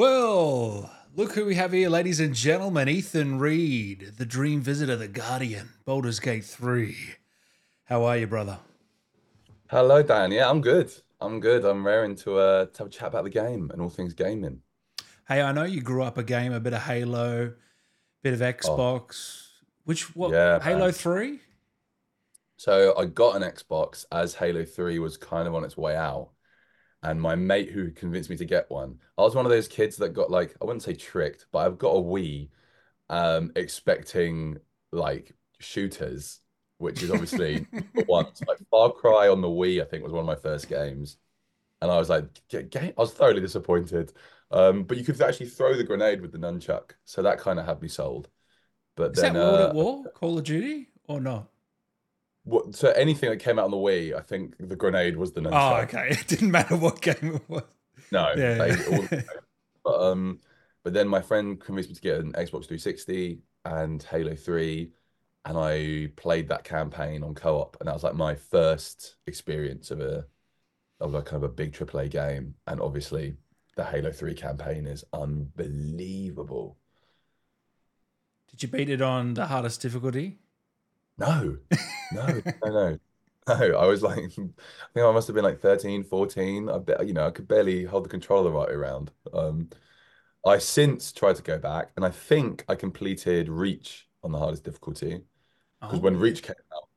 Well, look who we have here, ladies and gentlemen. Ethan Reid, the Dream Visitor, the Guardian, Baldur's Gate 3. How are you, brother? Hello, Dan. Yeah, I'm good. I'm good. I'm raring to uh to have a chat about the game and all things gaming. Hey, I know you grew up a game, a bit of Halo, bit of Xbox. Which what? Yeah, Halo man. 3? So I got an Xbox as Halo 3 was kind of on its way out. And my mate who convinced me to get one, I was one of those kids that got like, I wouldn't say tricked, but I've got a Wii um expecting like shooters, which is obviously one. Like Far Cry on the Wii, I think was one of my first games. And I was like, "Ga- game? I was thoroughly disappointed. Um, but you could actually throw the grenade with the nunchuck. So that kind of had me sold. But Is then that World uh at War, Call of Duty, or not? What, so anything that came out on the Wii, I think the grenade was the Oh, okay. It didn't matter what game it was. No, Yeah. they. But um, but then my friend convinced me to get an Xbox 360 and Halo 3, and I played that campaign on co-op, and that was like my first experience of a of a kind of a big AAA game. And obviously, the Halo 3 campaign is unbelievable. Did you beat it on the hardest difficulty? No, no, no, no. No, I was like, I think I must have been like 13, 14. I bet, you know, I could barely hold the controller right around. Um, I since tried to go back, and I think I completed Reach on the hardest difficulty because Oh, when Reach came out,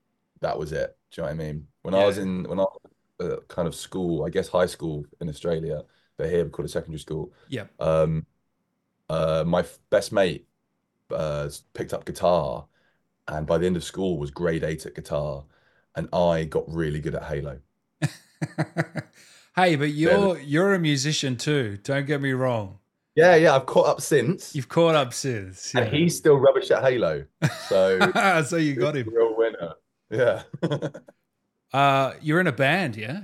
that was it. Do you know what I mean? When I was in, when I was uh, kind of school, I guess high school in Australia, but here we call it secondary school. Yeah. Um, uh, my f- best mate uh, picked up guitar, and by the end of school was grade eight at guitar, and I got really good at Halo. hey, but you're you're a musician too. Don't get me wrong. yeah, yeah, I've caught up since, You've caught up since, and he's still rubbish at Halo, so so you got him. real winner. Yeah. Uh, you're in a band, yeah?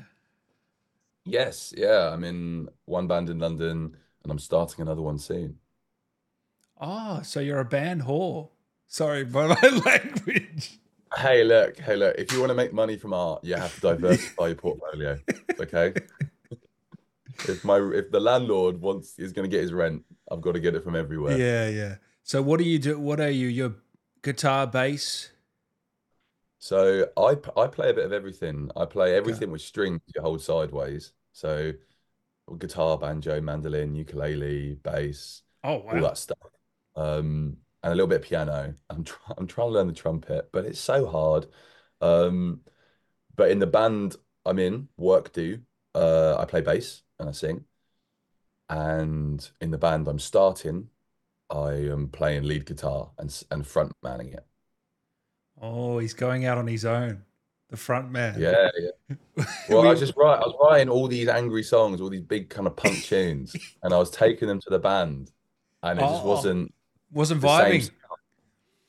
Yes, yeah, I'm in one band in London, and I'm starting another one soon. Oh, so you're a band whore. Sorry for my language. Hey, look, hey, look, if you want to make money from art, you have to diversify your portfolio, okay? If my if the landlord wants is going to get his rent, I've got to get it from everywhere. Yeah, yeah. So what do you do? What are you? You're guitar, bass. So I I play a bit of everything. I play Okay. everything with strings you hold sideways. So guitar, banjo, mandolin, ukulele, bass, Oh wow. all that stuff. Um, and a little bit of piano. I'm try I'm trying to learn the trumpet, but it's so hard. Um, but in the band I'm in, Work Do, uh, I play bass and I sing. And in the band I'm starting, I am playing lead guitar and and front manning it. Oh, he's going out on his own. The front man. Yeah, yeah. Well, I was just write, I was writing all these angry songs, all these big kind of punk tunes, and I was taking them to the band, and it just oh wasn't wasn't vibing.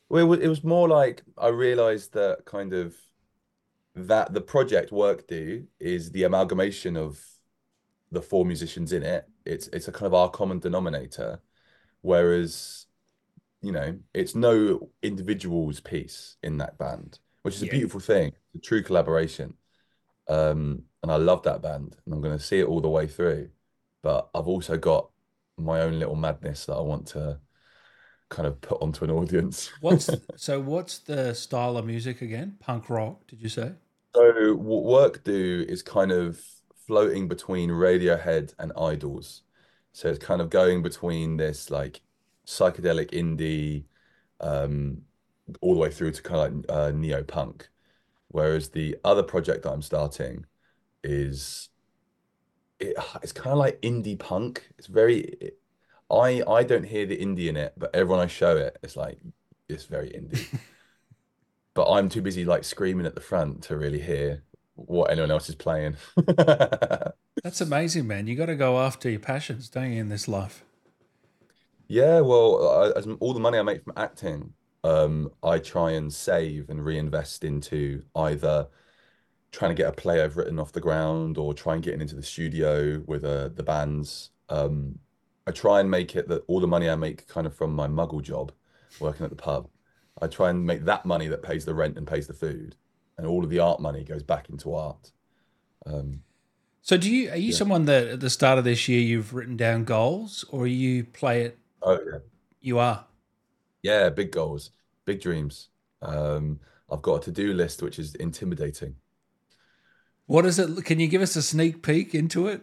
Well, it was, it was more like I realized that kind of that the project Work Do is the amalgamation of the four musicians in it. It's it's a kind of our common denominator, whereas you know it's no individual's piece in that band, which is a beautiful thing, a true collaboration. Um, and I love that band, and I'm going to see it all the way through. But I've also got my own little madness that I want to kind of put onto an audience. What's so? What's the style of music again? Punk rock? Did you say? So what Work Do is kind of floating between Radiohead and IDLES. So it's kind of going between this like psychedelic indie, um, all the way through to kind of like uh, neo-punk. Whereas the other project that I'm starting is it, it's kind of like indie punk. It's very I I don't hear the indie in it, but everyone I show it, it's like it's very indie. But I'm too busy like screaming at the front to really hear what anyone else is playing. That's amazing, man. You got to go after your passions, don't you, in this life? Yeah, well, I, as all the money I make from acting, um, I try and save and reinvest into either trying to get a play I've written off the ground or trying getting into the studio with uh, the bands. Um, I try and make it that all the money I make kind of from my muggle job, working at the pub, I try and make that money that pays the rent and pays the food, and all of the art money goes back into art. Um, So, do you are you Yeah. someone that at the start of this year you've written down goals, or you play it? Oh yeah. You are. Yeah, big goals, big dreams. Um, I've got a to-do list which is intimidating. What is it? Can you give us a sneak peek into it?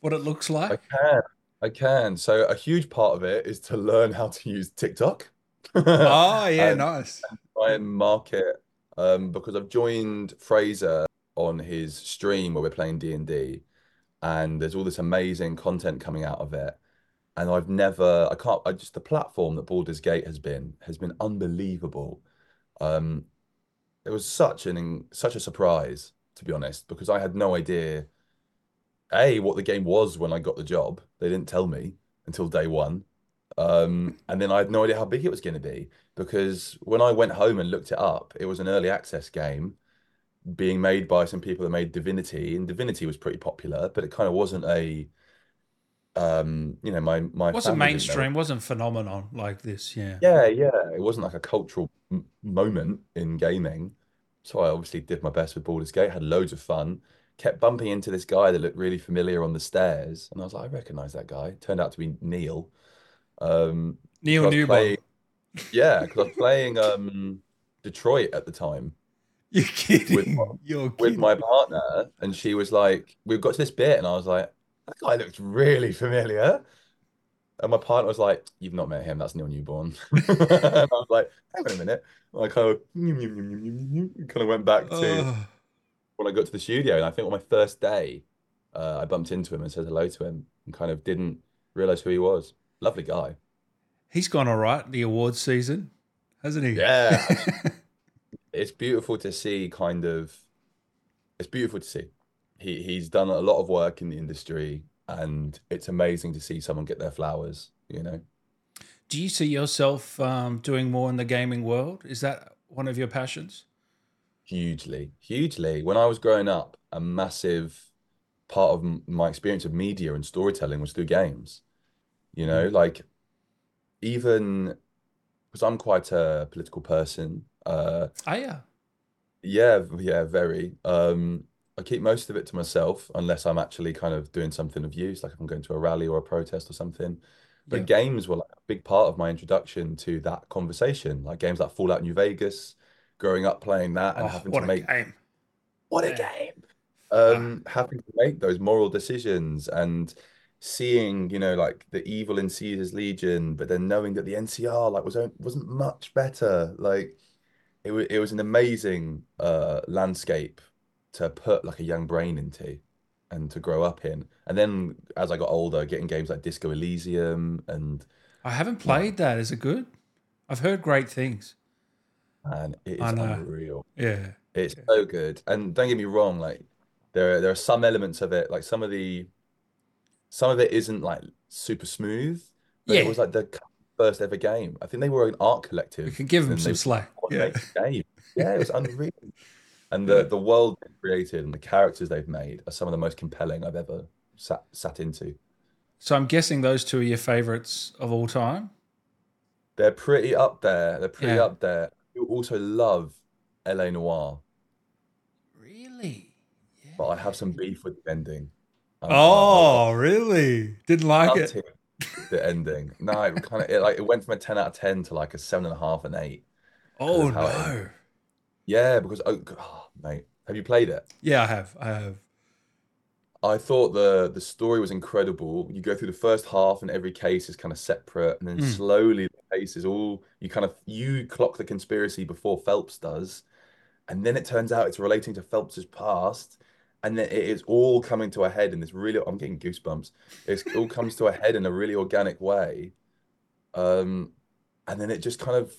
What it looks I like? can. I can. So a huge part of it is to learn how to use TikTok. Oh yeah, And nice. try and market um, because I've joined Fraser on his stream where we're playing D&D and there's all this amazing content coming out of it. And I've never, I can't, I just, the platform that Baldur's Gate has been, has been unbelievable. Um, it was such an, such a surprise, to be honest, because I had no idea, A, what the game was when I got the job. They didn't tell me until day one. Um, and then I had no idea how big it was going to be because when I went home and looked it up, it was an early access game being made by some people that made Divinity, and Divinity was pretty popular, but it kind of wasn't a, um, you know, my my Wasn't didn't know mainstream. Wasn't phenomenon like this. Yeah. yeah, yeah, it wasn't like a cultural m moment in gaming. So I obviously did my best with Baldur's Gate, had loads of fun, kept bumping into this guy that looked really familiar on the stairs, and I was like, I recognize that guy. Turned out to be Neil. Um, Neil because I was Newbon. playing, yeah, because I was playing um Detroit at the time You're with kidding. my, You're with kidding. my partner, and she was like, we got to this bit, and I was like, that guy looks really familiar. And my partner was like, You've not met him, that's Neil Newbon. And I was like, Hang on a minute. And I kind of, kind of went back to when I got to the studio. And I think on my first day, uh, I bumped into him and said hello to him and kind of didn't realize who he was. Lovely guy. he's gone all right. The awards season, hasn't he? Yeah. It's beautiful to see, kind of, it's beautiful to see. He he's done a lot of work in the industry, and it's amazing to see someone get their flowers, you know. Do you see yourself um, doing more in the gaming world? Is that one of your passions? Hugely, hugely. When I was growing up, a massive part of my experience of media and storytelling was through games. You know, like even because I'm quite a political person. Uh, Oh yeah. yeah, yeah, very. Um, I keep most of it to myself unless I'm actually kind of doing something of use, like if I'm going to a rally or a protest or something. But Yeah. games were like a big part of my introduction to that conversation, like games like Fallout New Vegas, growing up playing that and Oh, having what to a make game. what a Yeah. game. Ah, Um, having to make those moral decisions and seeing, you know, like the evil in Caesar's Legion, but then knowing that the NCR like was wasn't much better. Like it was it was an amazing uh landscape to put like a young brain into and to grow up in. And then as I got older, getting games like Disco Elysium and I haven't played that. Is it good? I've heard great things. Man, it I know. Uh, unreal. Yeah. It's Yeah. so good. And don't get me wrong, like there are there are some elements of it, like some of the some of it isn't like super smooth, but it was like the first ever game. I think they were an art We collective can give them some slack. Yeah. game. Yeah, it was unreal. And Yeah. the the world they've created and the characters they've made are some of the most compelling I've ever sat sat into. So I'm guessing those two are your favorites of all time. They're pretty up there. They're pretty Yeah. up there. You also love LA Noire, Really? but I have some beef with the ending. Oh, really? Didn't like it. the ending. No, it kind of it like it went from a 10 out of 10 to like a seven and a half and eight Oh of how it no. Yeah, because oh, g- oh, mate, have you played it? Yeah, I have. I have. I thought the the story was incredible. You go through the first half and every case is kind of separate, and then Mm. slowly the case is all you kind of you clock the conspiracy before Phelps does, and then it turns out it's relating to Phelps's past, and then it is all coming to a head in this really I'm getting goosebumps. It's all comes to a head in a really organic way. Um, and then it just kind of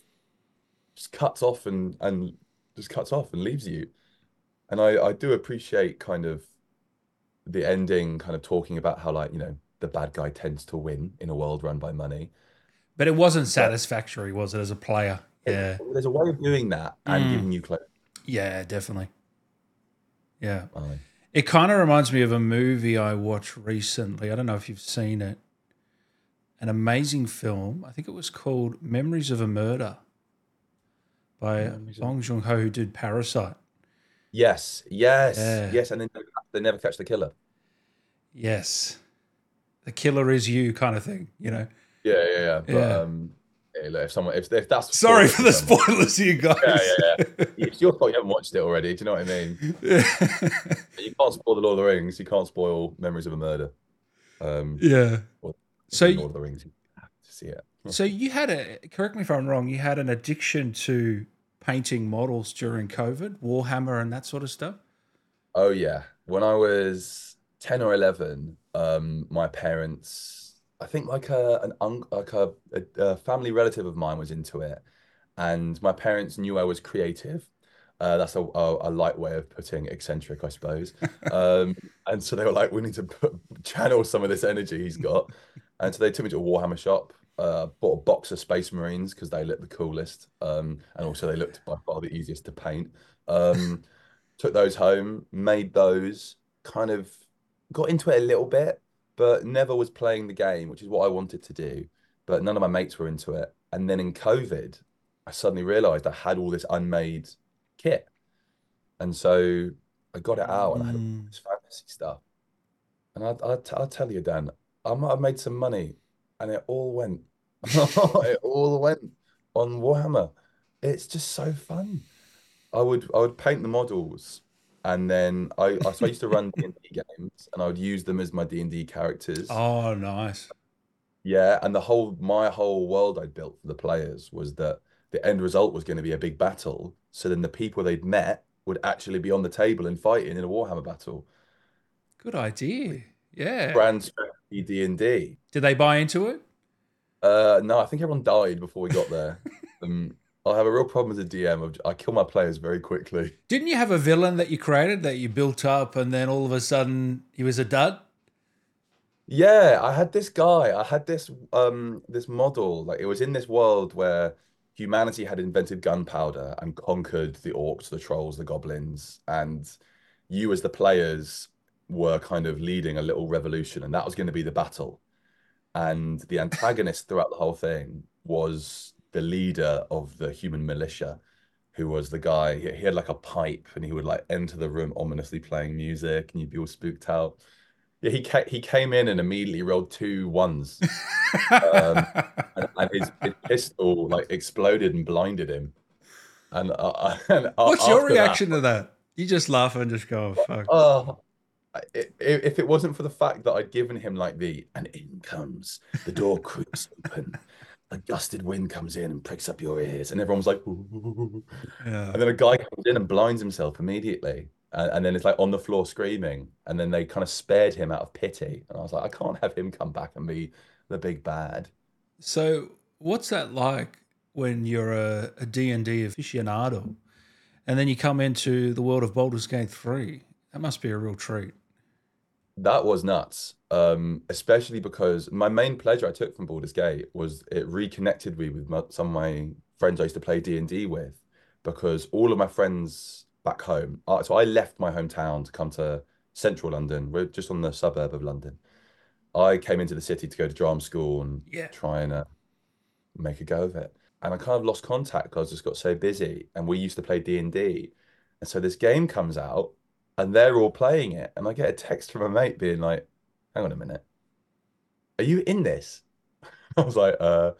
just cuts off and and just cuts off and leaves you. And I I do appreciate kind of the ending kind of talking about how like, you know, the bad guy tends to win in a world run by money. But it wasn't satisfactory, was it, as a player? Yeah. there's a way of doing that and Mm. giving you closure. Yeah, definitely. Yeah. Aye. It kind of reminds me of a movie I watched recently. I don't know if you've seen it. An amazing film. I think it was called Memories of a Murder by Memories Bong Joon Ho, who did Parasite. Yes, yes, Yeah. yes, and then they never catch the killer. Yes. The killer is you kind of thing, you know. Yeah, yeah, yeah. But Yeah. um, yeah, look, if someone, if, if that's Sorry for the someone- spoilers, you guys. Yeah, yeah, yeah. It's your fault you haven't watched it already. Do you know what I mean? You can't spoil the Lord of the Rings. You can't spoil Memories of a Murder. Um, yeah. So, Lord of the Rings, you have to see it. so you had a correct me if I'm wrong. You had an addiction to painting models during COVID, Warhammer, and that sort of stuff. Oh yeah. When I was 10 or 11, um, my parents, I think like a an un like a, a, a family relative of mine was into it, and my parents knew I was creative. Uh, that's a, a, a light way of putting eccentric, I suppose. Um, and so they were like, we need to put, channel some of this energy he's got. And so they took me to a Warhammer shop, uh, bought a box of Space Marines because they looked the coolest. Um, and also they looked by far the easiest to paint. Um, took those home, made those, kind of got into it a little bit, but never was playing the game, which is what I wanted to do. But none of my mates were into it. And then in COVID, I suddenly realized I had all this unmade kit. And so I got it out and I had all Mm. this fantasy stuff. And I, I, tell you, Dan, I might have made some money and it all went, it all went on Warhammer. It's just so fun. I would I would paint the models and then I, I so I used to run D&D games and I would use them as my D&D characters. Oh, nice. Yeah, and the whole my whole world I'd built for the players was that the end result was going to be a big battle. So then the people they'd met would actually be on the table and fighting in a Warhammer battle. Good idea. Yeah. Brand strategy D&D. Did they buy into it? Uh, no, I think everyone died before we got there. Um, I have a real problem as a DM of I kill my players very quickly. Didn't you have a villain that you created that you built up and then all of a sudden he was a dud? Yeah, I had this guy. I had this um this model. Like it was in this world where humanity had invented gunpowder and conquered the orcs, the trolls, the goblins, and you as the players were kind of leading a little revolution, and that was going to be the battle. And the antagonist throughout the whole thing was the leader of the human militia, who was the guy. He, he had like a pipe, and he would like enter the room ominously playing music, and you'd be all spooked out. Yeah, he ca he came in and immediately rolled two ones, um, and, and his, his pistol like exploded and blinded him. And, uh, and What's your after that- reaction to that? You just laugh and just go, oh, fuck. Oh, I- i- if it wasn't for the fact that I'd given him like the, and in comes, the door creaks open, a gusted wind comes in and pricks up your ears, and everyone was like. Yeah. and then a guy comes in and blinds himself immediately, and, and then it's like on the floor screaming, and then they kind of spared him out of pity, and I was like, I can't have him come back and be the big bad. So, what's that like when you're a, a D&D aficionado and then you come into the world of Baldur's Gate 3? That must be a real treat. That was nuts. Um, especially because my main pleasure I took from Baldur's Gate was it reconnected me with my, some of my friends I used to play D&D with because all of my friends back home, uh, so I left my hometown to come to central London. We're just on the suburb of London. I came into the city to go to drama school and Yeah. try and uh, make a go of it. And I kind of lost contact because I just got so busy. And we used to play D&D. And so this game comes out and they're all playing it. And I get a text from a mate being like, hang on a minute. Are you in this? I was like, uh,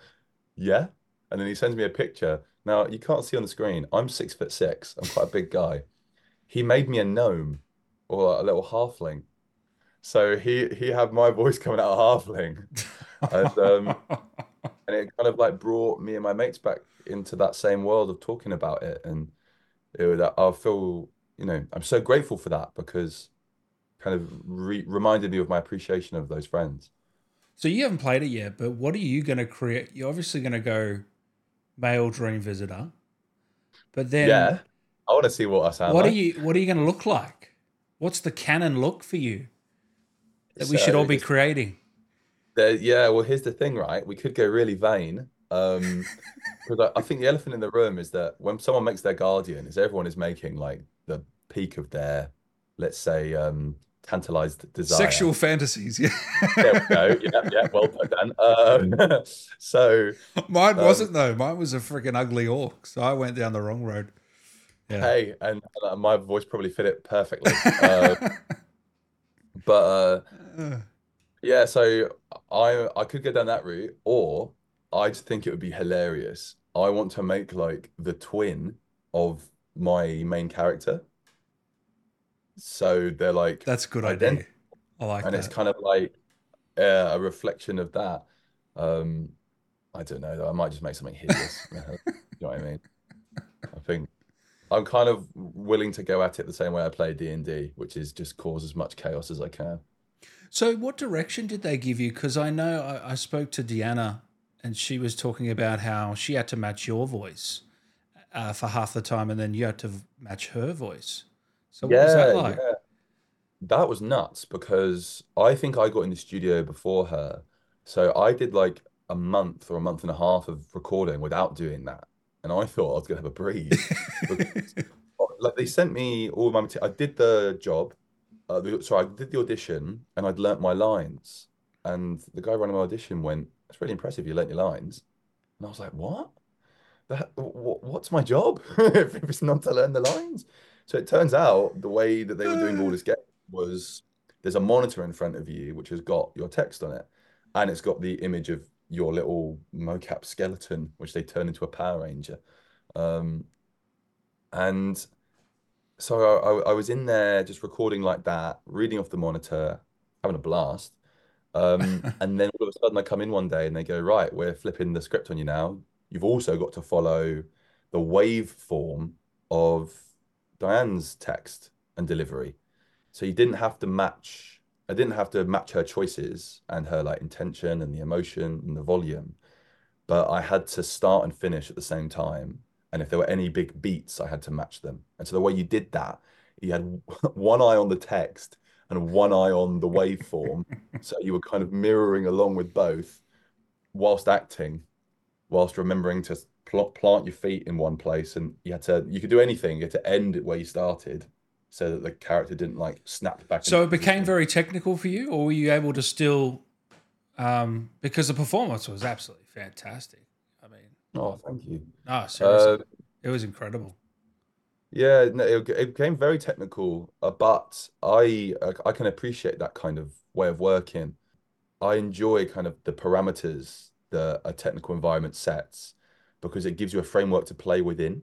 yeah. And then he sends me a picture. Now you can't see on the screen. I'm six foot six. I'm quite a big guy. He made me a gnome or a little halfling. So he he had my voice coming out of halfling. And, um, and it kind of like brought me and my mates back into that same world of talking about it and it was, I feel you know I'm so grateful for that because kind of re reminded me of my appreciation of those friends so, you haven't played it yet, but what are you going to create? You're obviously going to go male dream visitor. But then yeah I want to see what I sound what like are you what are you going to look like? What's the canon look for you that we should all be creating? there, yeah well here's the thing right we could go really vain um because I, I think the elephant in the room is that when someone makes their guardian is everyone is making like the peak of their let's say um tantalized desire Sexual fantasies. Yeah. there we go yeah yeah well done um, so Mine Um, wasn't though. Mine was a freaking ugly orc. So I went down the wrong road. Yeah. Hey, and uh, my voice probably fit it perfectly. Uh, But uh, Uh, yeah, so I I could go down that route, or I just think it would be hilarious. I want to make like the twin of my main character, so they're like that's a good idea. I like that. and it's kind of like uh, a reflection of that. Um, I don't know though. I might just make something hideous. You know what I mean? I think I'm kind of willing to go at it the same way I play D&D, which is just cause as much chaos as I can. So, what direction did they give you? Because I know I, I spoke to Deanna, and she was talking about how she had to match your voice uh, for half the time, and then you had to match her voice. So, what was that Yeah, like? yeah. That was nuts because I think I got in the studio before her. So I did like a month or a month and a half of recording without doing that. And I thought I was gonna have a breeze because like they sent me all my material. I did the job. Uh, the, sorry, I did the audition and I'd learnt my lines. And the guy running my audition went, "That's really impressive. You learnt your lines." And I was like, "What? That wh- what's my job if it's not to learn the lines?" So it turns out the way that they were doing Baldur's Gate was there's a monitor in front of you which has got your text on it, and it's got the image of your little mocap skeleton, which they turn into a Power Ranger. Um, and so I, I was in there just recording like that, reading off the monitor, having a blast. Um, and then all of a sudden I come in one day and they go, right, we're flipping the script on you now. You've also got to follow the waveform of Diane's text and delivery. So you didn't have to match, I didn't have to match her choices and her like intention and the emotion and the volume but I had to start and finish at the same time. And if there were any big beats, I had to match them. And so the way you did that, you had one eye on the text and one eye on the waveform. So you were kind of mirroring along with both whilst acting, whilst remembering to pl plant your feet in one place. And you had to, you could do anything. You had to end it where you started so that the character didn't like snap back so, it became position. very technical for you, or were you able to still? Um, because the performance was absolutely fantastic. I mean, Oh, thank you. no, seriously, Uh, it was incredible. Yeah, no, it, it became very technical, uh, but I uh, I can appreciate that kind of way of working. I enjoy kind of the parameters that a technical environment sets because it gives you a framework to play within.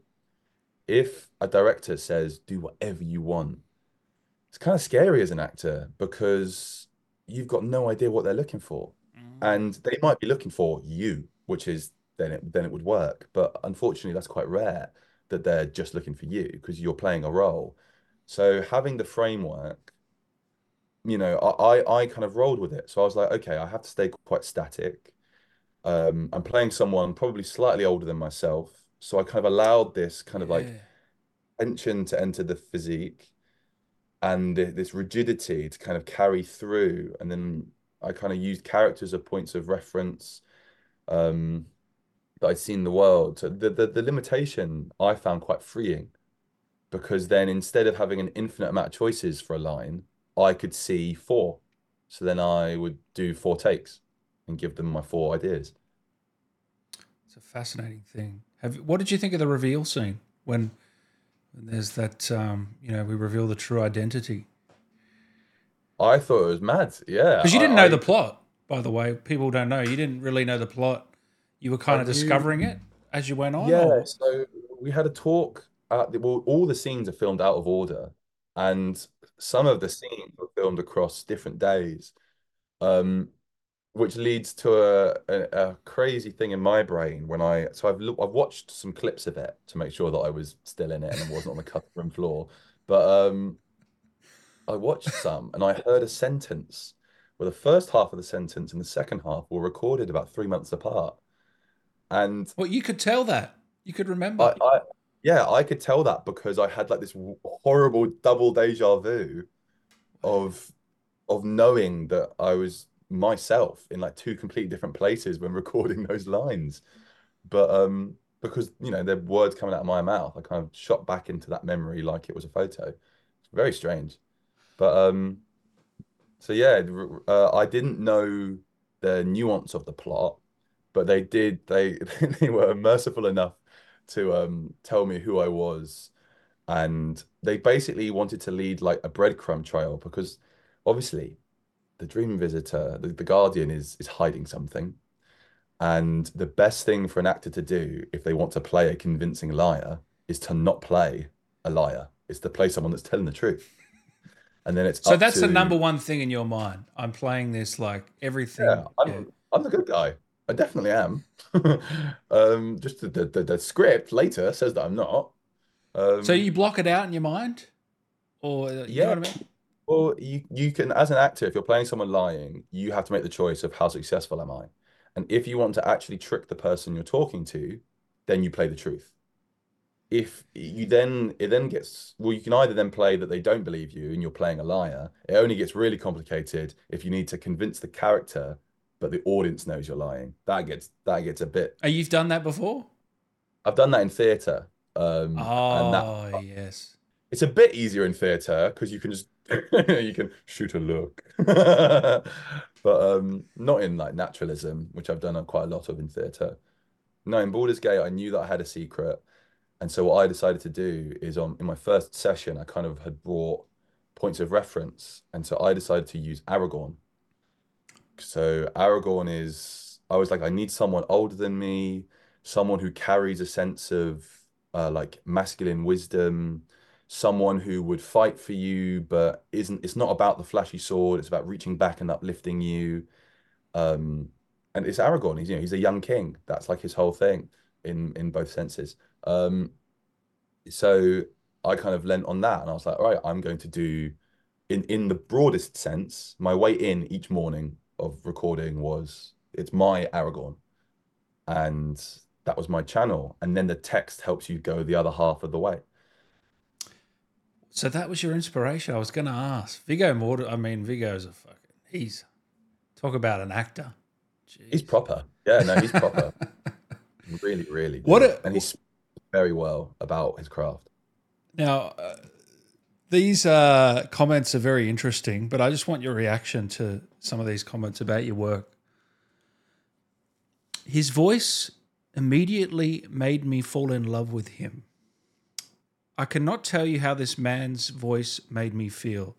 If a director says do whatever you want, it's kind of scary as an actor because you've got no idea what they're looking for. Mm. And they might be looking for you, which is then it then it would work. But unfortunately, that's quite rare that they're just looking for you because you're playing a role. So having the framework, you know, I, I I kind of rolled with it. So I was like, okay, I have to stay quite static. Um, I'm playing someone probably slightly older than myself. So I kind of allowed this kind of like Yeah. tension to enter the physique and th- this rigidity to kind of carry through. And then I kind of used characters as points of reference um, that I'd seen in the world. So the, the the limitation I found quite freeing because then instead of having an infinite amount of choices for a line, I could see four. So then I would do four takes and give them my four ideas. It's a fascinating thing. Have what did you think of the reveal scene when, when there's that um, you know we reveal the true identity I thought it was mad. Yeah, because you didn't I, know the plot by the way people don't know you didn't really know the plot you were I kind of knew. discovering it as you went on Yeah, or so we had a talk at the, well, all the scenes are filmed out of order, and some of the scenes were filmed across different days, um, which leads to a, a, a crazy thing in my brain when I so I've look, I've watched some clips of it to make sure that I was still in it and I wasn't on the cutting room floor, but um, I watched some and I heard a sentence where the first half of the sentence and the second half were recorded about three months apart, and well you could tell that. You could remember. I, I, yeah, I could tell that because I had like this horrible double deja vu of of knowing that I was myself in like two completely different places when recording those lines. But um, because you know, the words coming out of my mouth, I kind of shot back into that memory like it was a photo. Very strange. But um, so yeah, uh, I didn't know the nuance of the plot, but they did. They they were merciful enough to um tell me who I was, and they basically wanted to lead like a breadcrumb trail because obviously the dream visitor, the, the guardian is is hiding something. And the best thing for an actor to do if they want to play a convincing liar is to not play a liar. It's to play someone that's telling the truth. And then it's So that's the number one thing in your mind. I'm playing this like everything. yeah, I'm yeah. I'm the good guy. I definitely am. Um, just the, the the script later says that I'm not. Um, So you block it out in your mind, or uh, you know yeah, what I mean? Well, you you can as an actor, if you're playing someone lying, you have to make the choice of how successful am I? And if you want to actually trick the person you're talking to, then you play the truth. If you then it then gets well, you can either then play that they don't believe you and you're playing a liar. It only gets really complicated if you need to convince the character, but the audience knows you're lying. That gets that gets a bit. Oh, you've done that before? I've done that in theatre, um, and that Oh yes. It's a bit easier in theatre because you can just you can shoot a look, but um, not in like naturalism, which I've done quite a lot of in theatre. No, in Baldur's Gate, I knew that I had a secret, and so what I decided to do is on in my first session, I kind of had brought points of reference, and so I decided to use Aragorn. So Aragorn is, I was like, I need someone older than me, someone who carries a sense of uh, like masculine wisdom, someone who would fight for you, but isn't, it's not about the flashy sword, it's about reaching back and uplifting you. Um, and it's Aragorn, he's, you know, he's a young king. That's like his whole thing in in both senses. Um, so I kind of lent on that and I was like, all right, I'm going to do in in the broadest sense, my way in each morning of recording was it's my Aragorn. And that was my channel. And then the text helps you go the other half of the way. So that was your inspiration. I was going to ask Viggo Mortensen. I mean, Viggo's a fucking. He's talk about an actor. He's proper. Yeah, no, he's proper. Really, really What a- And he's very well about his craft. Now, uh, these uh, comments are very interesting, but I just want your reaction to some of these comments about your work. His voice immediately made me fall in love with him. I cannot tell you how this man's voice made me feel.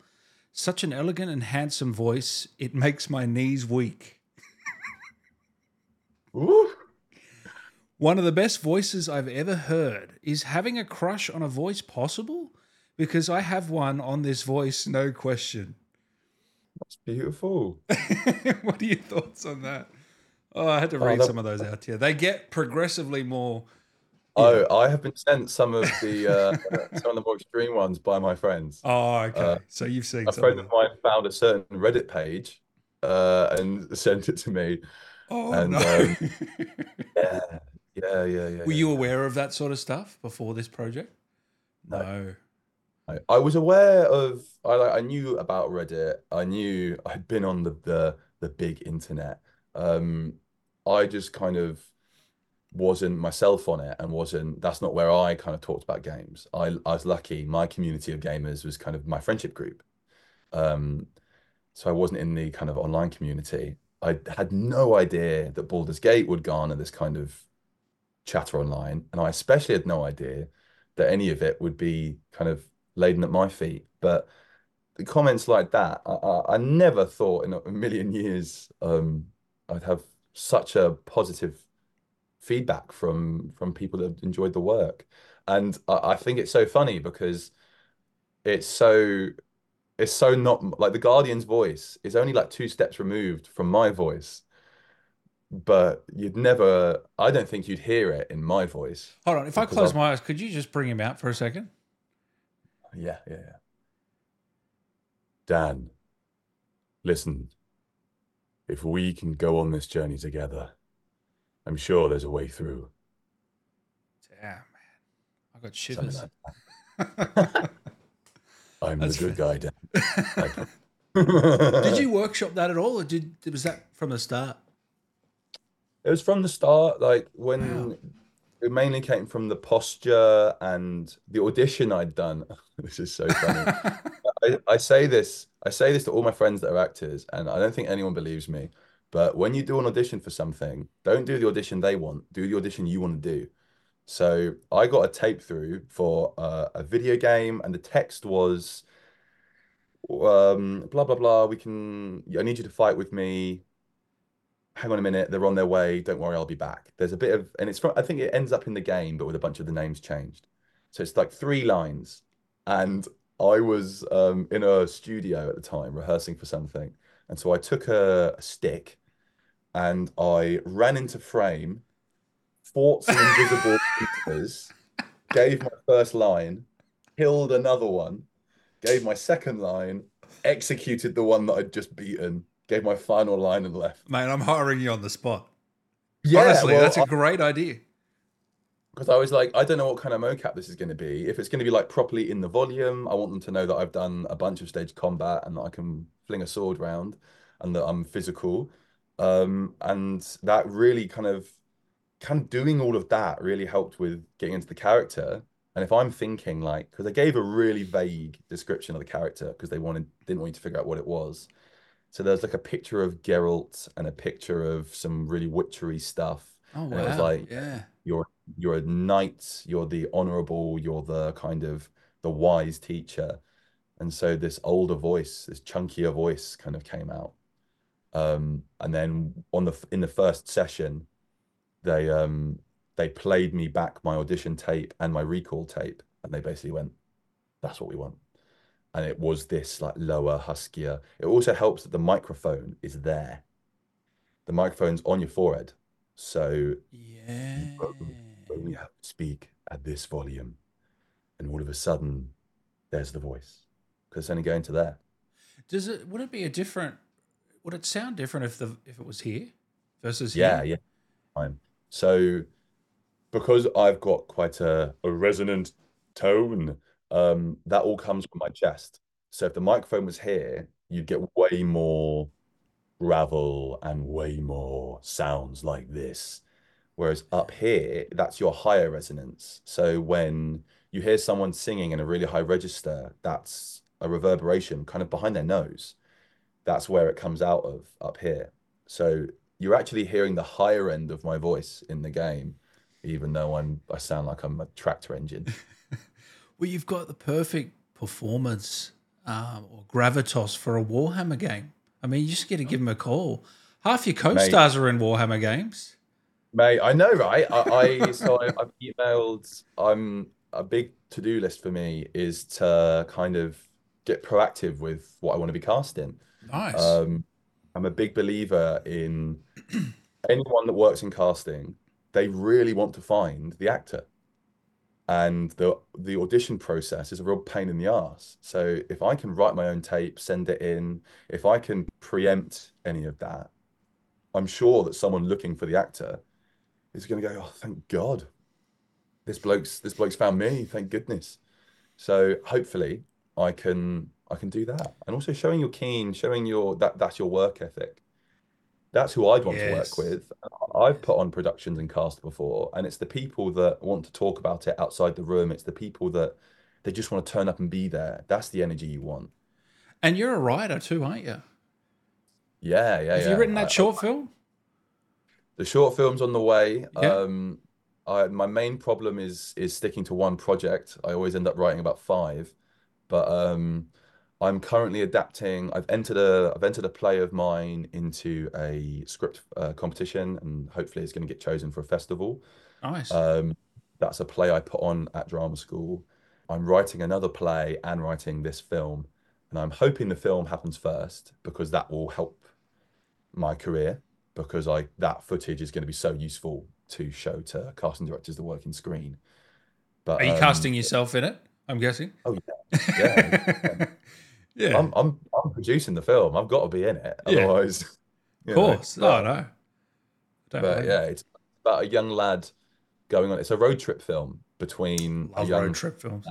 Such an elegant and handsome voice, it makes my knees weak. Ooh. One of the best voices I've ever heard. Is having a crush on a voice possible? Because I have one on this voice, no question. That's beautiful. what are your thoughts on that? Oh, I had to Oh, read that- some of those out here. They get progressively more. Oh, I have been sent some of the uh, some of the more extreme ones by my friends. Oh, okay. Uh, so you've seen A friend of of mine found a certain Reddit page uh, and sent it to me. Oh and, no! um, Yeah, yeah, yeah, yeah. Were yeah, you yeah. aware of that sort of stuff before this project? No. No. I, I was aware of I like I knew about Reddit. I knew I'd been on the the, the big internet. Um, I just kind of wasn't myself on it and wasn't that's not where I kind of talked about games. I I was lucky. My community of gamers was kind of my friendship group. Um, so I wasn't in the kind of online community. I had no idea that Baldur's Gate would garner this kind of chatter online, and I especially had no idea that any of it would be kind of laden at my feet. But the comments like that, I, I, I never thought in a million years um, I'd have such a positive feedback from from people that have enjoyed the work. And I, I think it's so funny because it's so it's so not like the Guardian's voice is only like two steps removed from my voice. But you'd never, I don't think you'd hear it in my voice. Hold on. If I close I've- my eyes, could you just bring him out for a second? Yeah, yeah, yeah. Dan, listen, if we can go on this journey together, I'm sure there's a way through. Damn, man. I got shivers. like. I'm the That's good guy, Dan. Did you workshop that at all, or did was that from the start? It was from the start, like when Wow. it mainly came from the posture and the audition I'd done. This is so funny. I, I say this, I say this to all my friends that are actors, and I don't think anyone believes me. But when you do an audition for something, don't do the audition they want, do the audition you want to do. So I got a tape through for uh, a video game, and the text was um, blah blah blah. We can. I need you to fight with me. Hang on a minute. They're on their way. Don't worry, I'll be back. There's a bit of, and it's from. I think it ends up in the game, but with a bunch of the names changed. So it's like three lines, and I was um, in a studio at the time rehearsing for something, and so I took a, a stick, and I ran into frame, fought some invisible creatures, gave my first line, killed another one gave my second line, executed the one that I'd just beaten, gave my final line and left. Man, I'm hiring you on the spot. Yeah, Honestly, well, that's a I- great idea. because I was like, I don't know what kind of mocap this is going to be. If it's going to be like properly in the volume, I want them to know that I've done a bunch of stage combat and that I can fling a sword round and that I'm physical. Um, and that really kind of kind of doing all of that really helped with getting into the character. And if I'm thinking like, because they gave a really vague description of the character because they wanted didn't want you to figure out what it was. So there's like a picture of Geralt and a picture of some really witchery stuff. Oh And it was wow! like- yeah, you're you're a knight, you're the honorable, you're the kind of the wise teacher. And so this older voice, this chunkier voice kind of came out. Um, and then on the in the first session, they um they played me back my audition tape and my recall tape, and they basically went, that's what we want. And it was this like lower, huskier. It also helps that the microphone is there. The microphone's on your forehead. So yeah. to speak at this volume. And all of a sudden, there's the voice. Because it's only going to there. Does it? Would it be a different? Would it sound different if the if it was here versus Yeah, here? yeah. So because I've got quite a, a resonant tone, um, that all comes from my chest. So if the microphone was here, you'd get way more gravel and way more sounds like this. Whereas up here, that's your higher resonance. So when you hear someone singing in a really high register, that's a reverberation kind of behind their nose. That's where it comes out of up here. So you're actually hearing the higher end of my voice in the game, even though I'm I sound like I'm a tractor engine. Well, you've got the perfect performance um, or gravitas for a Warhammer game. I mean, you just get to give them a call. Half your co-stars are in Warhammer games. Mate, I know, right? I, I so I, I've emailed. I'm a big to-do list for me is to kind of get proactive with what I want to be cast in. Nice. Um, I'm a big believer in anyone that works in casting, they really want to find the actor. And the the audition process is a real pain in the ass. So if I can write my own tape, send it in, if I can preempt any of that, I'm sure that someone looking for the actor is going to go, "Oh, thank God. This bloke's this bloke's found me. Thank goodness." So hopefully I can I can do that. And also showing you're keen, showing your that that's your work ethic. That's who I'd want to work with. I've put on productions and cast before, and it's the people that want to talk about it outside the room. It's the people that they just want to turn up and be there. That's the energy you want. and you're a writer too, aren't you? Yeah, yeah, Have yeah. you written I- that short film? The short film's on the way. Yeah. Um, I, my main problem is is sticking to one project. I always end up writing about five, but um, I'm currently adapting. I've entered a I've entered a play of mine into a script uh, competition, and hopefully it's going to get chosen for a festival. Nice. Um, that's a play I put on at drama school. I'm writing another play and writing this film, and I'm hoping the film happens first because that will help my career because I that footage is going to be so useful to show to casting directors that work in screen. But Are you um, casting yourself in it? I'm guessing. Oh yeah, yeah. I'm I'm I'm producing the film. I've got to be in it, otherwise, you of know, course. but- no, no. Don't But blame yeah, it's about a young lad going on. It's a road trip film between you. a young road trip films.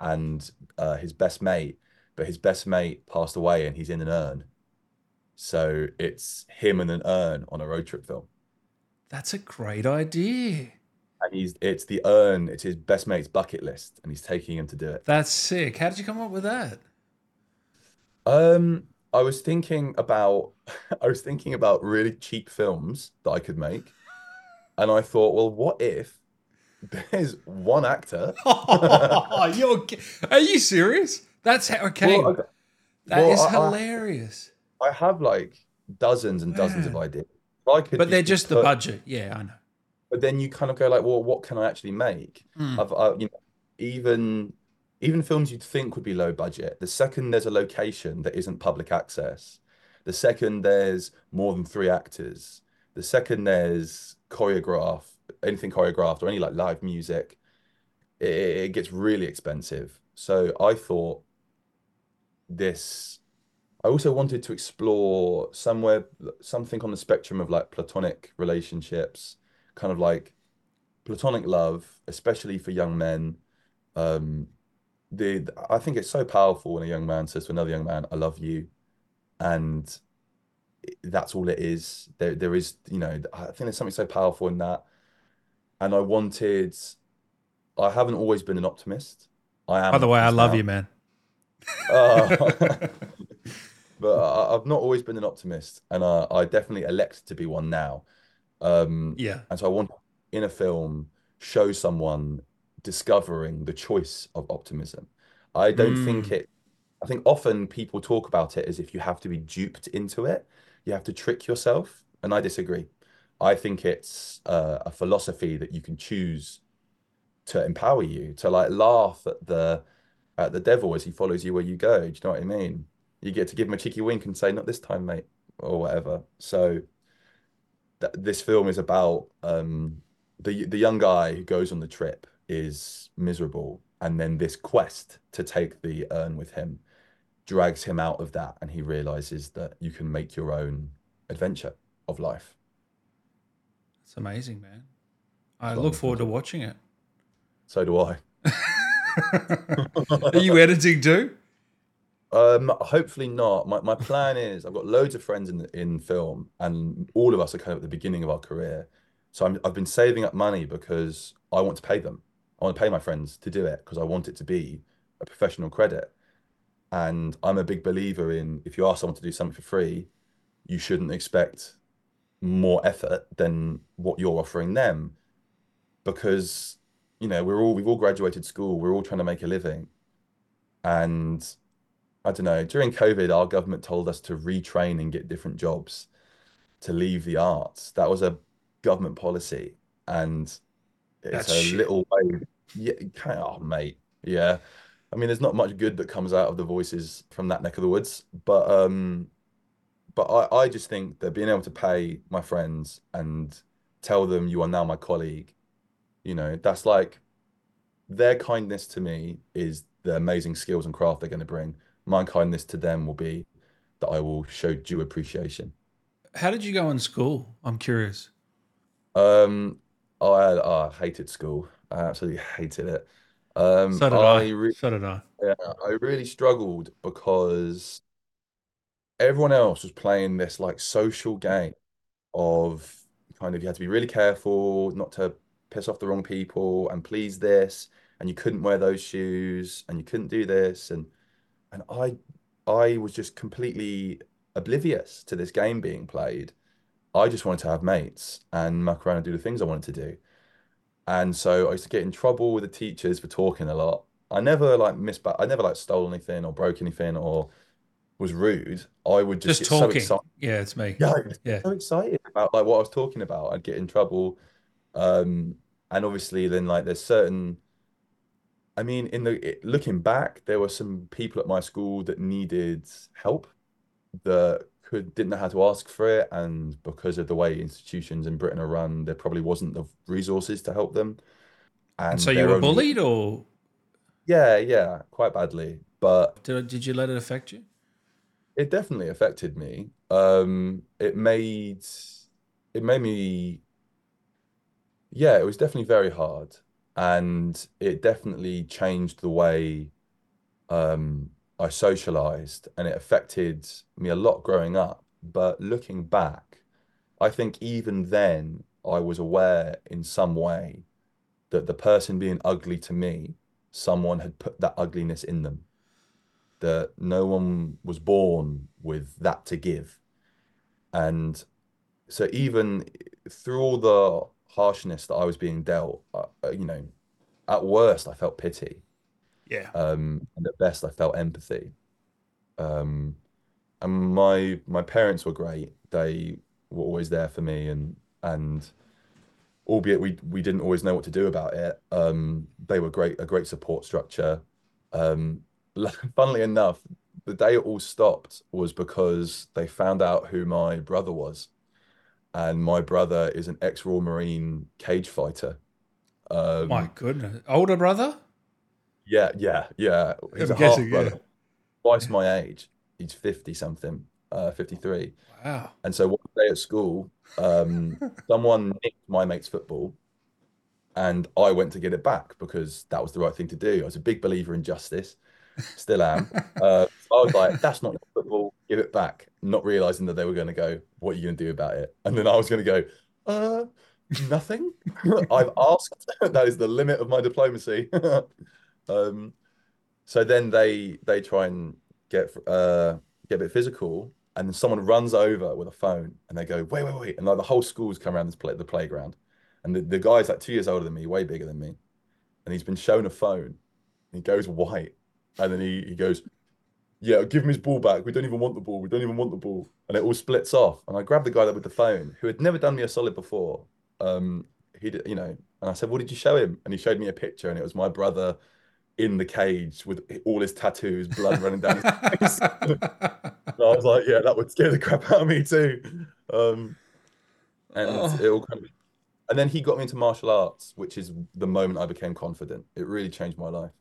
and uh, his best mate, but his best mate passed away and he's in an urn. So it's him and an urn on a road trip film. That's a great idea. And he's it's the urn, it's his best mate's bucket list, and he's taking him to do it. That's sick. How did you come up with that? Um, I was thinking about I was thinking about really cheap films that I could make. And I thought, well, what if there's one actor? You're, are you serious? That's how it came. Well, That Well, is I, I hilarious. I have like dozens and dozens of ideas. I could But they're just just the budget. Yeah, I know. but then you kind of go like, well, what can I actually make? Mm. I've, I, you know, even even films you'd think would be low budget, the second there's a location that isn't public access, the second there's more than three actors, the second there's choreograph, anything choreographed or any like live music, it, it gets really expensive. So I thought this. I also wanted to explore somewhere something on the spectrum of like platonic relationships, kind of like platonic love, especially for young men. Um, the I think it's so powerful when a young man says to another young man, "I love you," and that's all it is. There, there is, you know, I think there's something so powerful in that. And I wanted, I haven't always been an optimist. I am By the way, I love now. you, man. Uh, but I, I've not always been an optimist, and I, I definitely elect to be one now. Um, yeah. and so I want in a film show someone discovering the choice of optimism. I don't think Mm. it, I think often people talk about it as if you have to be duped into it. You have to trick yourself, and I disagree. I think it's uh, a philosophy that you can choose to empower you, to like laugh at the at the devil as he follows you where you go. Do you know what I mean? You get to give him a cheeky wink and say, "Not this time, mate," or whatever. So th this film is about um, the the young guy who goes on the trip is miserable, and then this quest to take the urn with him drags him out of that, and he realizes that you can make your own adventure of life. It's amazing, man. I look forward to watching it. So do I. Are you editing too? Um, hopefully not. My my plan is I've got loads of friends in in film, and all of us are kind of at the beginning of our career. So I'm I've been saving up money because I want to pay them. I want to pay my friends to do it because I want it to be a professional credit. And I'm a big believer in if you ask someone to do something for free, you shouldn't expect more effort than what you're offering them because you know we're all we've all graduated school, we're all trying to make a living, and I don't know, during COVID, our government told us to retrain and get different jobs to leave the arts. That was a government policy. And it's That's a shit. little way, yeah, kind of, oh, mate. Yeah. I mean, there's not much good that comes out of the voices from that neck of the woods. But um, but I, I just think that being able to pay my friends and tell them you are now my colleague, you know, that's like their kindness to me is the amazing skills and craft they're going to bring. My kindness to them will be that I will show due appreciation. How did you go in school? I'm curious. Um, I, I hated school. I absolutely hated it. Um, So did I I. re So did I. yeah, I really struggled because everyone else was playing this like social game of kind of you had to be really careful not to piss off the wrong people and please this, and you couldn't wear those shoes and you couldn't do this and and I I was just completely oblivious to this game being played. I just wanted to have mates and muck around and do the things I wanted to do. And so I used to get in trouble with the teachers for talking a lot. I never like missed, I never like stole anything or broke anything or was rude. I would just Just get so excited. Yeah, it's me. Yeah, Yeah. so excited about like what I was talking about. I'd get in trouble. Um, and obviously then like there's certain I mean, in the it, looking back, there were some people at my school that needed help that could didn't know how to ask for it, and because of the way institutions in Britain are run, there probably wasn't the resources to help them. And And so you were only bullied, or yeah, yeah, quite badly. But did, did you let it affect you? it definitely affected me. Um, it made it made me yeah, it was definitely very hard, and it definitely changed the way um, I socialized, and it affected me a lot growing up. But looking back, I think even then I was aware in some way that the person being ugly to me, someone had put that ugliness in them, that no one was born with that to give. And so even through all the harshness that I was being dealt, uh, uh, you know, at worst I felt pity. Yeah. Um, and at best I felt empathy. Um, and my my parents were great. They were always there for me, and and albeit we we didn't always know what to do about it. Um, they were great, a great support structure. Um, funnily enough, the day it all stopped was because they found out who my brother was, and my brother is an ex-Royal Marine cage fighter. Um, My goodness, older brother. Yeah, yeah, yeah. He's I'm a half guessing, yeah. brother, twice my age. He's 50 something, uh, 53. Wow. And so one day at school, um, someone nicked my mate's football, and I went to get it back because that was the right thing to do. I was a big believer in justice, still am. Uh, so I was like, "That's not football. Give it back." Not realizing that they were going to go, "What are you going to do about it?" And then I was going to go, "Uh, nothing. I've asked. that is the limit of my diplomacy." Um, so then they they try and get uh get a bit physical, and then someone runs over with a phone, and they go, "Wait, wait, wait!" And like the whole school's come around this play the playground, and the, the guy's like two years older than me, way bigger than me, and he's been shown a phone. He goes white, and then he he goes, "Yeah, give him his ball back. We don't even want the ball. We don't even want the ball." And it all splits off. And I grabbed the guy that with the phone, who had never done me a solid before. Um, he you know, and I said, "What did you show him?" And he showed me a picture, and it was my brother in the cage with all his tattoos, blood running down his face. I was like, yeah, that would scare the crap out of me too. Um, and Oh. it all kind of, and then he got me into martial arts, which is the moment I became confident. It really changed my life.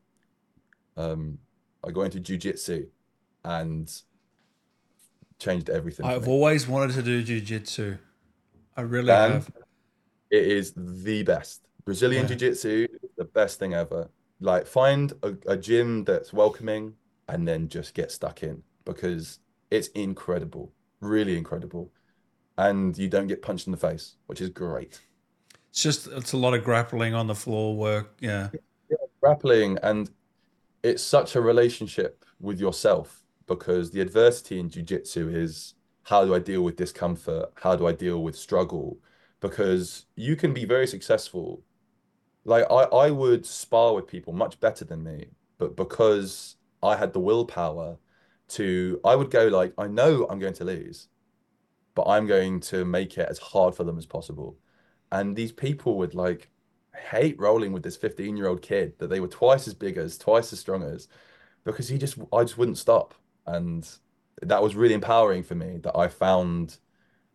Um, I got into jujitsu and changed everything I've always wanted to do jujitsu. I really Dan, have. It is the best. Brazilian Yeah. Jiu-Jitsu, the best thing ever. Like find a, a gym that's welcoming and then just get stuck in because it's incredible, really incredible. And you don't get punched in the face, which is great. It's just it's a lot of grappling on the floor work. Yeah. Grappling and it's such a relationship with yourself because the adversity in jiu-jitsu is how do I deal with discomfort? How do I deal with struggle? Because you can be very successful. Like I, I would spar with people much better than me, but because I had the willpower to, I would go like, I know I'm going to lose, but I'm going to make it as hard for them as possible. And these people would like hate rolling with this 15 year old kid that they were twice as big as, twice as strong as, because he just, I just wouldn't stop. And that was really empowering for me that I found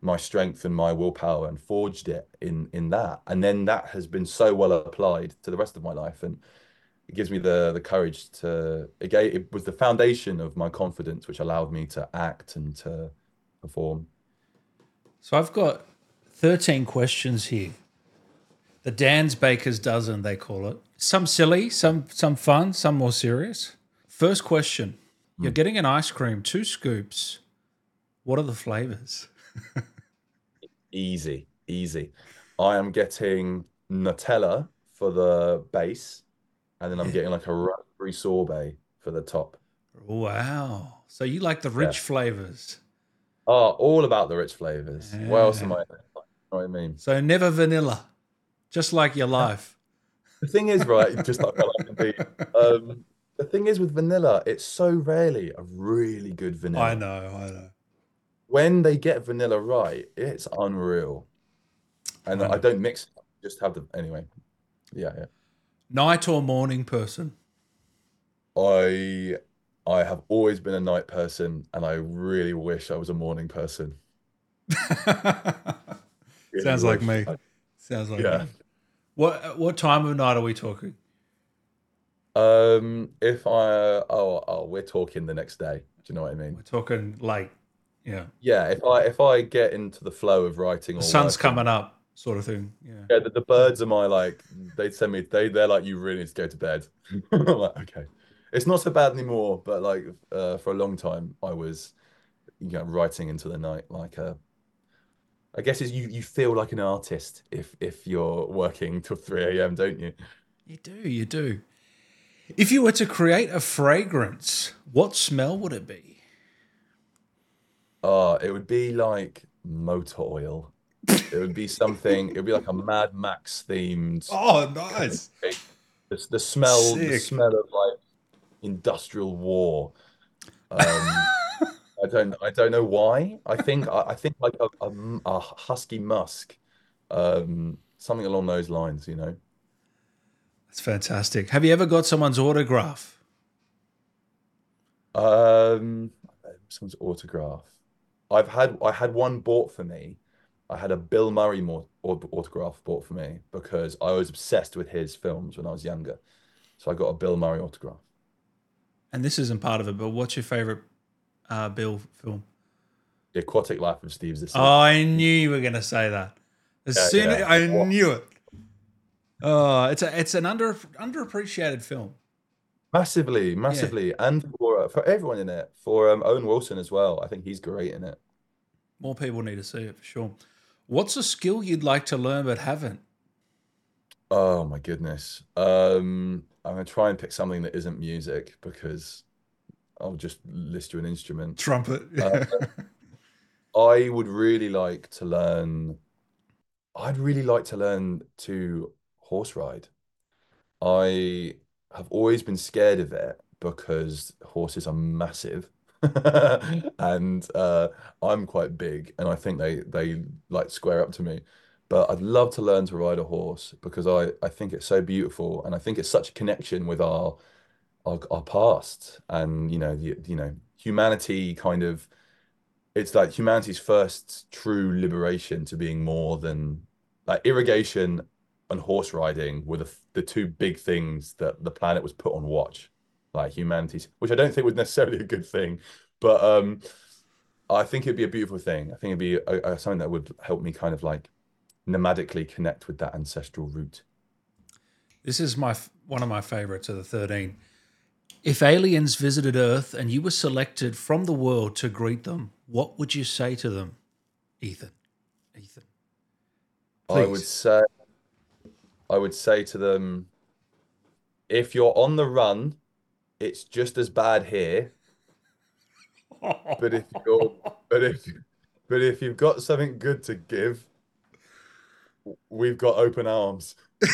my strength and my willpower and forged it in in that. And then that has been so well applied to the rest of my life. And it gives me the the courage to again, it was the foundation of my confidence, which allowed me to act and to perform. So I've got 13 questions here. The Dan's Baker's dozen, they call it. Some silly, some some fun, some more serious. First question. You're hmm. getting an ice cream, two scoops. What are the flavors? Easy, easy. I am getting Nutella for the base, and then I'm getting like a raspberry sorbet for the top. Wow. So you like the rich flavors. Oh, all about the rich flavors. What else am I? You know what I mean? So never vanilla. Just like your life. The thing is, right, just like I can be. Um, the thing is with vanilla, it's so rarely a really good vanilla. I know, I know. When they get vanilla right, it's unreal. And I. Don't mix it, just have the anyway. Yeah, yeah. Night or morning person? I I have always been a night person, and I really wish I was a morning person. Really Sounds like me. Sounds like Yeah. me. What what time of night are we talking? Um, if I oh oh, we're talking the next day. Do you know what I mean? We're talking late. Yeah. Yeah, if I if I get into the flow of writing The sun's working, coming up, sort of thing. Yeah. yeah, the, the birds are my like they send me they they're like you really need to go to bed. I'm like okay, it's not so bad anymore, but like uh, for a long time I was you know writing into the night like a. I guess it's you you feel like an artist if if you're working till 3 a.m., don't you? You do, you do. If you were to create a fragrance, what smell would it be? Uh, it would be like motor oil. It would be something, it would be like a Mad Max themed Oh, nice. the, the smell the smell of like industrial war. Um, I don't I don't know why. I think I, I think like a husky musk, um, something along those lines, you know. That's fantastic. Have you ever got someone's autograph? Um, someone's autograph. I've had I had one bought for me. I had a Bill Murray autograph bought for me because I was obsessed with his films when I was younger. So I got a Bill Murray autograph. And this isn't part of it, but what's your favorite uh, Bill film? The Aquatic Life of Steve Zissou. Oh, I knew you were going to say that. As yeah, soon yeah. as I knew it. Oh, it's a it's an under underappreciated film. Massively, massively, yeah. and for uh, for everyone in it, for um, Owen Wilson as well. I think he's great in it. More people need to see it for sure. What's a skill you'd like to learn but haven't? Oh my goodness. Um, I'm gonna try and pick something that isn't music because I'll just list you an instrument. Trumpet. uh, I would really like to learn. I'd really like to learn to horse ride. I have always been scared of it because horses are massive. and uh, I'm quite big, and I think they they like square up to me. But I'd love to learn to ride a horse because I I think it's so beautiful, and I think it's such a connection with our our, our past, and you know the, you know humanity kind of. It's like humanity's first true liberation to being more than like irrigation and horse riding were the, the two big things that the planet was put on watch, like humanity's, which I don't think was necessarily a good thing, but um, I think it'd be a beautiful thing. I think it'd be a, a, something that would help me kind of like nomadically connect with that ancestral root. This is my one of my favorites of the 13. If aliens visited Earth and you were selected from the world to greet them, what would you say to them, Ethan? Ethan. Please. I would say I would say to them, if you're on the run, it's just as bad here. but if you're, but if, but if you've got something good to give, we've got open arms.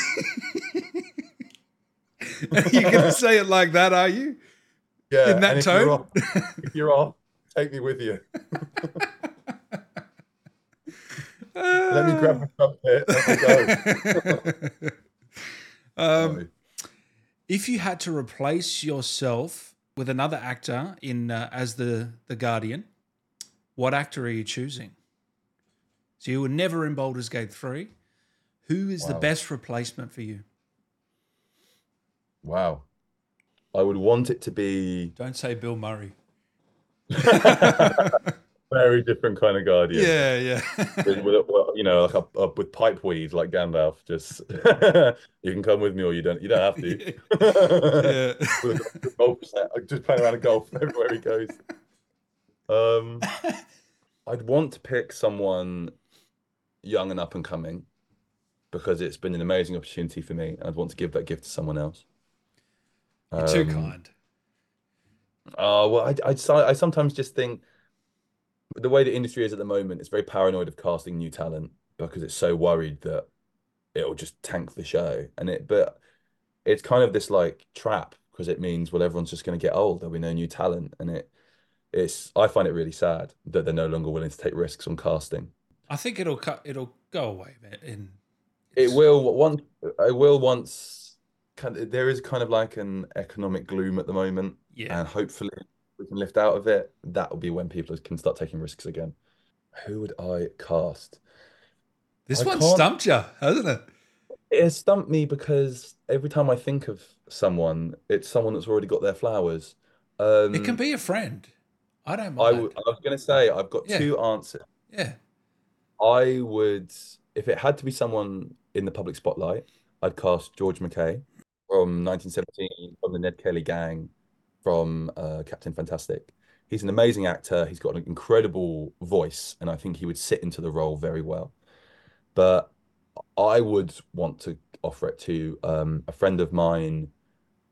are you going to say it like that? Are you? Yeah. In that tone. You're off, if you're off, take me with you. Let me grab my trumpet. Let me go. um, if you had to replace yourself with another actor in uh, as the the Guardian, what actor are you choosing? So you were never in Baldur's Gate three. Who is wow. the best replacement for you? Wow, I would want it to be. Don't say Bill Murray. very different kind of guardian. Yeah, yeah. with, with, you know, like a, a, with pipe weed, like Gandalf. Just you can come with me, or you don't. You don't have to. yeah. golf just playing around a golf everywhere he goes. Um, I'd want to pick someone young and up and coming because it's been an amazing opportunity for me. I'd want to give that gift to someone else. You're um, too kind. Oh well, I, I, I sometimes just think the way the industry is at the moment, it's very paranoid of casting new talent because it's so worried that it'll just tank the show. And it, but it's kind of this like trap because it means well everyone's just going to get old. There'll be no new talent, and it, it's I find it really sad that they're no longer willing to take risks on casting. I think it'll cut. It'll go away a bit. In it will once. I will once. Kind of, there is kind of like an economic gloom at the moment, yeah, and hopefully we can lift out of it, that will be when people can start taking risks again. Who would I cast? This I one can't... stumped you, hasn't it? It has stumped me because every time I think of someone, it's someone that's already got their flowers. Um, it can be a friend. I don't mind. I, w- I was going to say I've got yeah. two answers. Yeah. I would, if it had to be someone in the public spotlight, I'd cast George MacKay from 1917 from the Ned Kelly gang from uh, Captain Fantastic. He's an amazing actor. He's got an incredible voice, and I think he would sit into the role very well. But I would want to offer it to um, a friend of mine.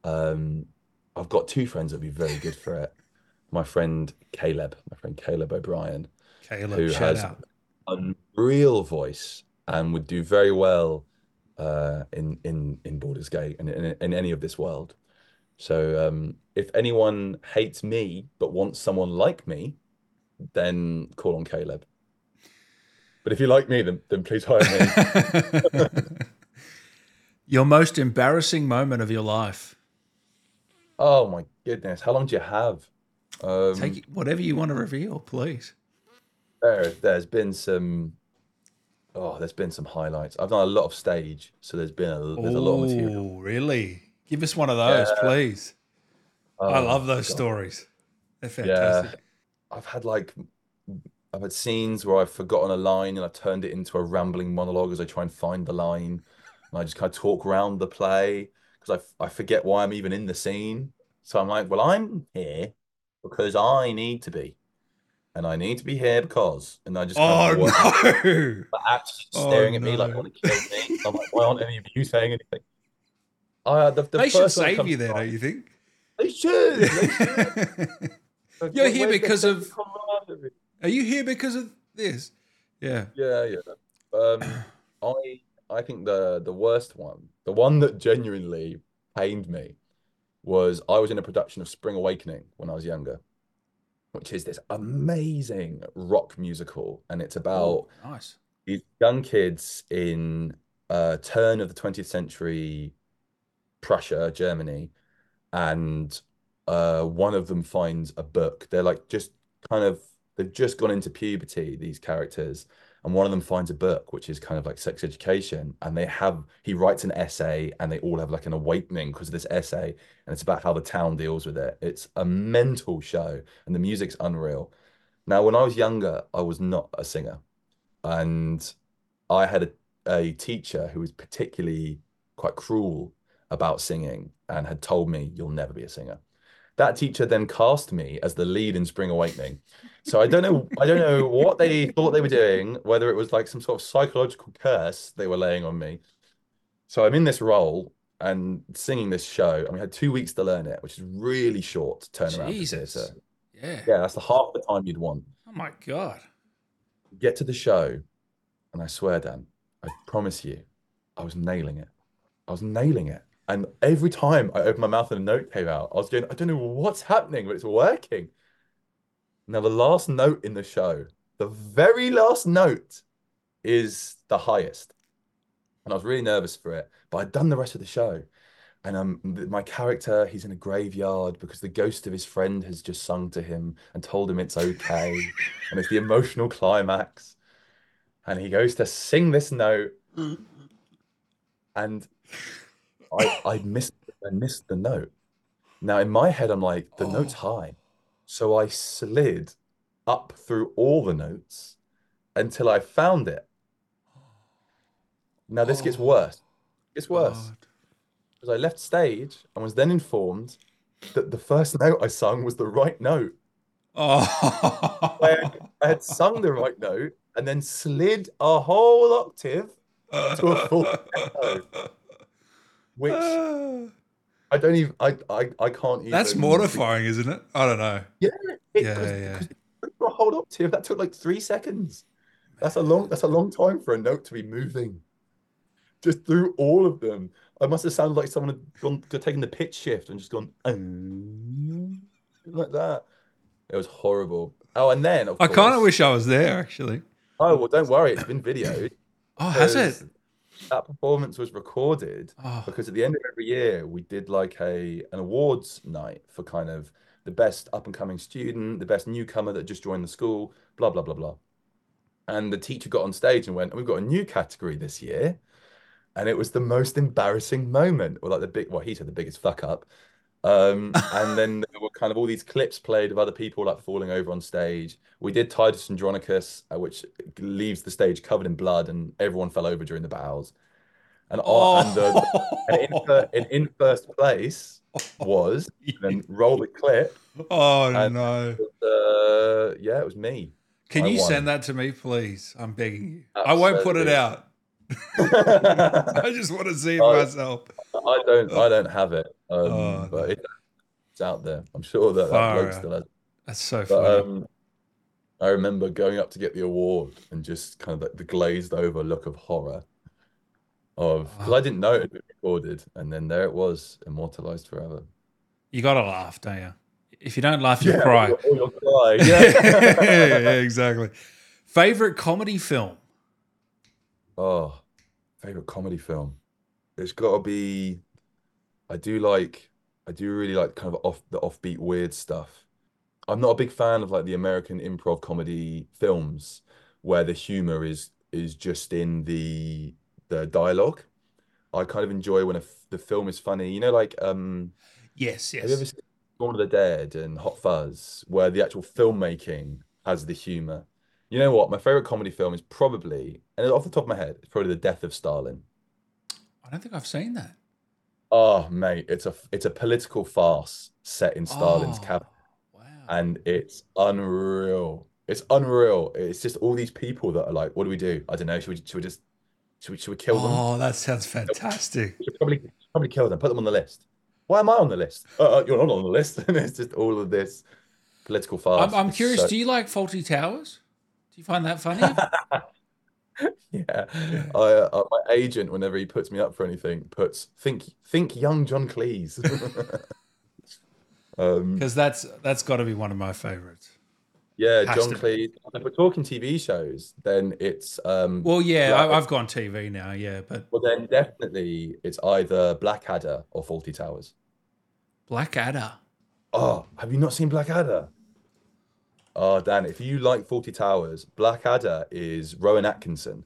Um, I've got two friends that'd be very good for it. My friend Caleb, my friend Caleb O'Brien, Caleb, who has out. a real voice and would do very well uh, in in in Baldur's Gate and in, in any of this world. So um, if anyone hates me but wants someone like me, then call on Caleb. But if you like me, then then please hire me. Your most embarrassing moment of your life. Oh my goodness, how long do you have? Um, Take whatever you want to reveal, please. there, there's been some. Oh, there's been some highlights. I've done a lot of stage, so there's been a there's a lot of material. Oh, really? Give us one of those, Yeah. please. I Oh, love those God. stories. They're fantastic. Yeah. I've had like I've had scenes where I've forgotten a line and I've turned it into a rambling monologue as I try and find the line, and I just kind of talk around the play because I I forget why I'm even in the scene. So I'm like, well, I'm here because I need to be, and I need to be here because, and I just kind Oh work. no! The actors just Oh staring at me like want to kill me. I'm like, why aren't any of you saying anything? Uh, the the They should save you there, don't you think? They should. They should. You're here because of. Are you here because of this? Yeah. Yeah, yeah. Um, I I think the the worst one, the one that genuinely pained me, was I was in a production of Spring Awakening when I was younger, which is this amazing rock musical, and it's about Oh, nice. these young kids in uh turn of the 20th century Prussia, Germany, and uh one of them finds a book. They're like just kind of they've just gone into puberty, these characters, and one of them finds a book which is kind of like sex education, and they have he writes an essay and they all have like an awakening because of this essay, and it's about how the town deals with it. It's a mental show and the music's unreal. Now, when I was younger, I was not a singer, and I had a, a teacher who was particularly quite cruel about singing and had told me, You'll never be a singer. That teacher then cast me as the lead in Spring Awakening. So I don't know, I don't know what they thought they were doing, whether it was like some sort of psychological curse they were laying on me. So I'm in this role and singing this show, and we had two weeks to learn it, which is really short turnaround Jesus. Yeah. Yeah, that's the half the time you'd want. Oh my god. Get to the show, and I swear, Dan, I promise you, I was nailing it. I was nailing it. And every time I opened my mouth and a note came out, I was going, I don't know what's happening, but it's working. Now, the last note in the show, the very last note is the highest. And I was really nervous for it, but I'd done the rest of the show. And um, my character, he's in a graveyard because the ghost of his friend has just sung to him and told him it's okay. And it's the emotional climax. And he goes to sing this note, and I I missed I missed the note. Now in my head, I'm like, the note's Oh. high. So I slid up through all the notes until I found it. Now this gets Oh worse. Gets worse. god. Because I left stage and was then informed that the first note I sung was the right note. Oh. I had, Oh. I had sung the right note and then slid a whole octave to a full echo, which I don't even I I, I can't That's mortifying, isn't it? I don't know. Yeah, it Yeah, yeah. a whole octave that took like three seconds. That's a long that's a long time for a note to be moving. Just through all of them. I must have sounded like someone had gone taken the pitch shift and just gone "Um," like that. It was horrible. Oh, and then of I kind of wish I was there, actually. oh well, don't worry, it's been videoed Oh, has it? That performance was recorded Oh, because at the end of every year we did like a an awards night for kind of the best up and coming student, the best newcomer that just joined the school, blah blah blah blah. And the teacher got on stage and went, "We've got a new category this year." And it was the most embarrassing moment, or like the big, well, he said the biggest fuck up. Um, and then there were kind of all these clips played of other people like falling over on stage. We did Titus Andronicus, uh, which leaves the stage covered in blood, and everyone fell over during the bows. And uh, and the and in, and in first place was then roll the clip, oh no. uh, yeah, it was me. Can I you won. send that to me, please? I'm begging you. I won't put it out. I I just want to see it Oh. myself. Don't I don't have it, um, Oh, but it, it's out there. I'm sure that that bloke still has. it. That's so But funny. um, I remember going up to get the award and just kind of like the glazed over look of horror of because. I didn't know it had been recorded, and then there it was, immortalized forever. You got to laugh, don't you? If you don't laugh, you Yeah, cry. or you'll cry. yeah, Yeah. yeah, exactly. Favorite comedy film? Oh, favorite comedy film. It's got to be. I do like. I do really like kind of off the offbeat weird stuff. I'm not a big fan of like the American improv comedy films where the humor is is just in the the dialogue. I kind of enjoy when a f the film is funny. You know, like um, Yes, have you ever yes. seen Dawn of the Dead and Hot Fuzz, where the actual filmmaking has the humor? You know what? My favorite comedy film is probably, and off the top of my head, it's probably The Death of Stalin. I don't think I've seen that. Oh, mate, it's a it's a political farce set in Stalin's Oh, cabinet, wow. and it's unreal. It's unreal. It's just all these people that are like, what do we do? I don't know. Should we should we just should we should we kill them? Oh, that sounds fantastic. We should probably probably kill them. Put them on the list. Why am I on the list? Uh, uh, you're not on the list. And it's just all of this political farce. I'm, I'm curious. so- Do you like Fawlty Towers? Do you find that funny? Yeah, I, uh, my agent, whenever he puts me up for anything, puts think think young John Cleese. Um, Because that's that's got to be one of my favorites. yeah, Has John Cleese. If we're talking TV shows, then it's um, Well, yeah, I, I've gone TV now. Yeah, but well then definitely it's either Blackadder or Fawlty Towers. Blackadder. Oh, have you not seen Blackadder? Oh, Dan, if you like Fawlty Towers, Blackadder is Rowan Atkinson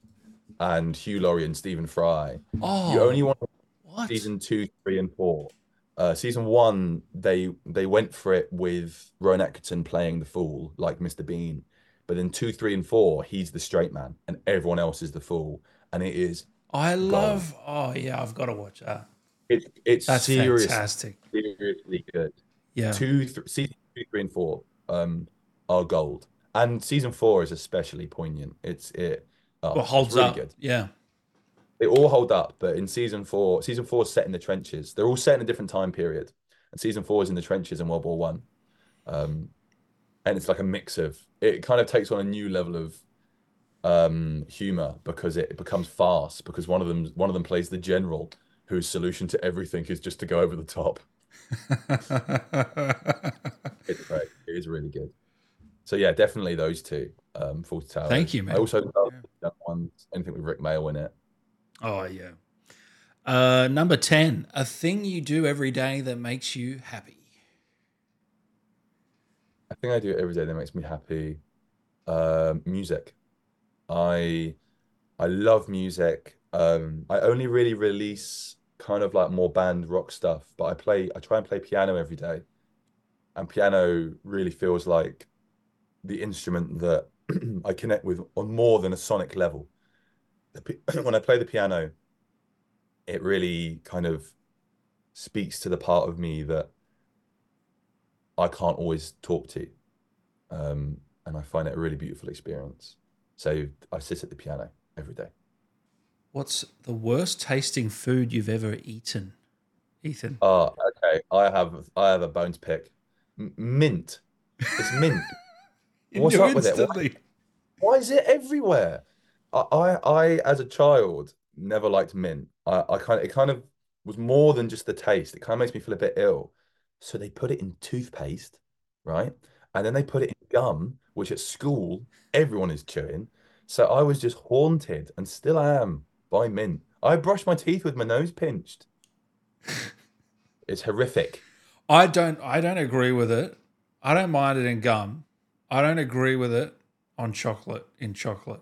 and Hugh Laurie and Stephen Fry. Oh, You only want what? season two, three, and four. Uh, season one, they they went for it with Rowan Atkinson playing the fool, like Mr. Bean. But then two, three, and four, he's the straight man, and everyone else is the fool. And it is I love. Oh yeah, I've got to watch that. it's it's That's serious, fantastic. seriously good. Yeah. Two, th season two, three, and four um are gold, and season four is especially poignant. It's it oh, Well, holds really up. good. Yeah. They all hold up, but in season four, season four is set in the trenches. They're all set in a different time period, and season four is in the trenches in World War One. Um, and it's like a mix of it kind of takes on a new level of um humor because it, becomes fast because one of them one of them plays the general whose solution to everything is just to go over the top. It's great. It is really good. So yeah, definitely those two. Um, Fawlty Towers. Thank you, man. I also love Yeah. one. Anything with Rik Mayall in it. oh yeah. Uh, number ten. A thing you do every day that makes you happy. I think I do it every day that makes me happy. Um, music. I I love music. Um, I only really release kind of like more band rock stuff, but I play I try and play piano every day. And piano really feels like the instrument that I connect with on more than a sonic level. The When I play the piano, it really kind of speaks to the part of me that I can't always talk to. Um, and I find it a really beautiful experience. So I sit at the piano every day. What's the worst tasting food you've ever eaten, Ethan? Ah, okay. I have I have a bone to pick. M mint. It's mint. You what's knew up with it? Why- Why is it everywhere? I, I, I as a child never liked mint. I, I kind of it kind of was more than just the taste. It kind of makes me feel a bit ill. So they put it in toothpaste, right? And then they put it in gum, which at school everyone is chewing. So I was just haunted and still am by mint. I brush my teeth with my nose pinched. It's horrific. I don't. I don't agree with it. I don't mind it in gum. I don't agree with it on chocolate. In chocolate,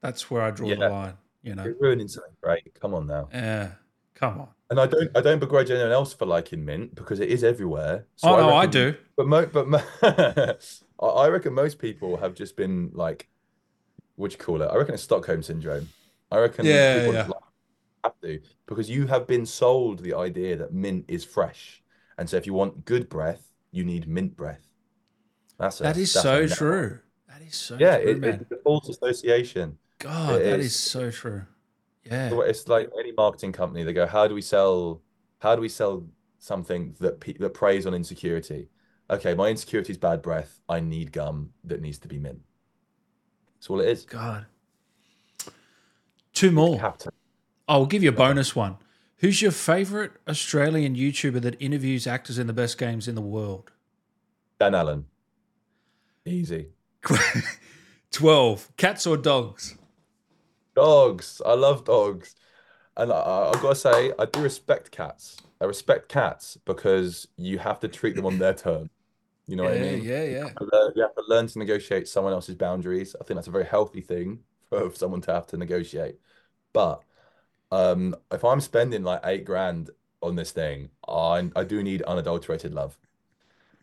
that's where I draw the line. You know. You're ruining something great. Come on now. Yeah. Come on. And I don't I don't begrudge anyone else for liking mint because it is everywhere. So oh no, I do. But mo but mo I I reckon most people have just been like, what do you call it? I reckon it's Stockholm syndrome. I reckon Yeah, people yeah. have to because you have been sold the idea that mint is fresh, and so if you want good breath, you need mint breath. That's a, That is that's so true. That is so Yeah, true, it, man. it's a false association. God, it that is. is so true. Yeah. It's like any marketing company. They go, "How do we sell? How do we sell something that pe that preys on insecurity?" Okay, my insecurity is bad breath. I need gum that needs to be mint. That's all it is. God. Two more. To. I'll give you a bonus one. Who's your favorite Australian YouTuber that interviews actors in the best games in the world? Dan Allen. Easy. 12. Cats or dogs? Dogs. I love dogs. And I, I've got to say, I do respect cats. I respect cats because you have to treat them on their terms. You know yeah, what I mean? Yeah, yeah. You have to learn to negotiate someone else's boundaries. I think that's a very healthy thing for someone to have to negotiate. But um, if I'm spending like eight grand on this thing, I I do need unadulterated love.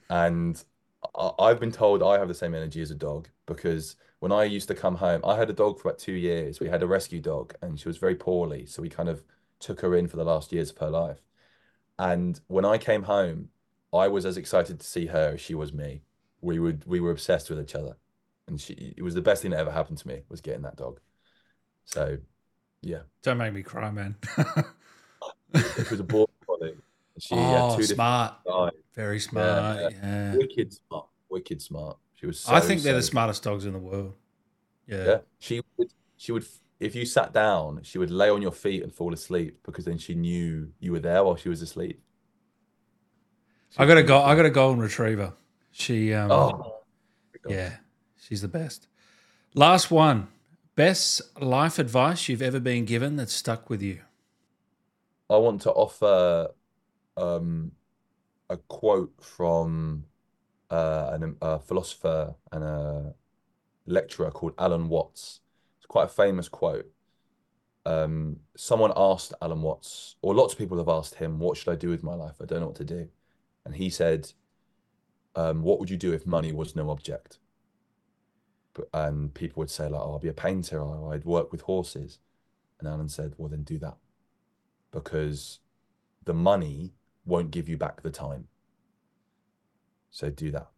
And I, I've been told I have the same energy as a dog because when I used to come home, I had a dog for about two years. We had a rescue dog and she was very poorly. So we kind of took her in for the last years of her life. And when I came home, I was as excited to see her as she was me. We would we were obsessed with each other. And she it was the best thing that ever happened to me was getting that dog. So yeah. Don't make me cry, man. it was a border collie. She oh, had two smart. Very smart. Yeah, yeah. Wicked smart. Wicked smart. She was. So, I think they're so the smartest dogs in the world. Yeah. Yeah. She would. She would. If you sat down, she would lay on your feet and fall asleep because then she knew you were there while she was asleep. She I got a go. I got a golden retriever. She. Um, oh. Yeah. She's the best. Last one. Best life advice you've ever been given that stuck with you? I want to offer um, a quote from uh, an, a philosopher and a lecturer called Alan Watts. It's quite a famous quote. Um, someone asked Alan Watts, or lots of people have asked him, What should I do with my life? I don't know what to do. And he said, um, What would you do if money was no object? and people would say like, "Oh, I'll be a painter," or "I'd work with horses," and Alan said, "Well, then do that, because the money won't give you back the time. So do that."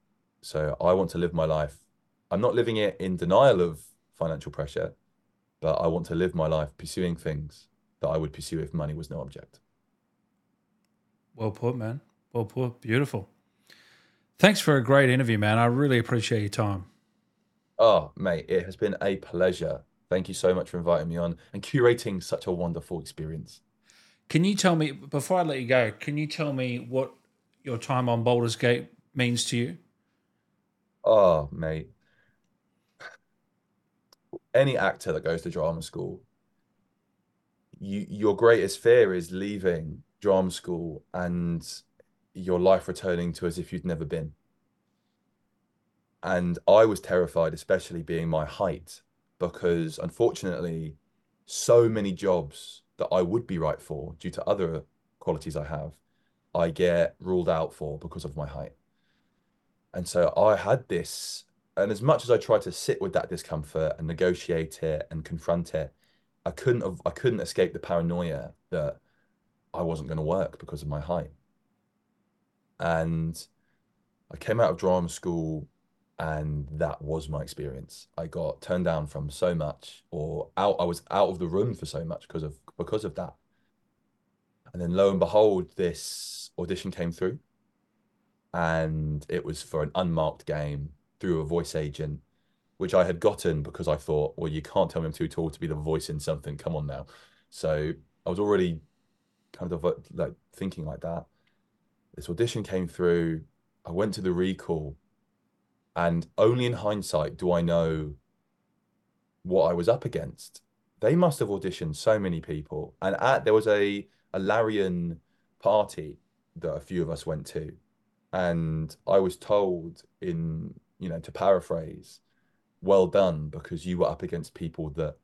So I want to live my life. I'm not living it in denial of financial pressure, but I want to live my life pursuing things that I would pursue if money was no object. Well put, man. Well put. Beautiful. Thanks for a great interview, man. I really appreciate your time. Oh, mate, it has been a pleasure. Thank you so much for inviting me on and curating such a wonderful experience. Can you tell me, before I let you go, can you tell me what your time on Baldur's Gate means to you? Oh, mate. Any actor that goes to drama school, you, your greatest fear is leaving drama school and your life returning to as if you'd never been. And I was terrified, especially being my height, because unfortunately, so many jobs that I would be right for due to other qualities I have, I get ruled out for because of my height. And so I had this, and as much as I tried to sit with that discomfort and negotiate it and confront it, I couldn't have, I couldn't escape the paranoia that I wasn't going to work because of my height. And I came out of drama school and that was my experience. I got turned down from so much or out i was out of the room for so much because of because of that. And then lo and behold this audition came through and it was for an unmarked game through a voice agent which i had gotten because i thought well you can't tell me i'm too tall to be the voice in something. Come on now. So i was already kind of like thinking like that. This audition came through. I went to the recall and only in hindsight do I know what I was up against. They must have auditioned so many people. And at, there was a, a Larian party that a few of us went to. And I was told, in, you know, to paraphrase, well done, because you were up against people that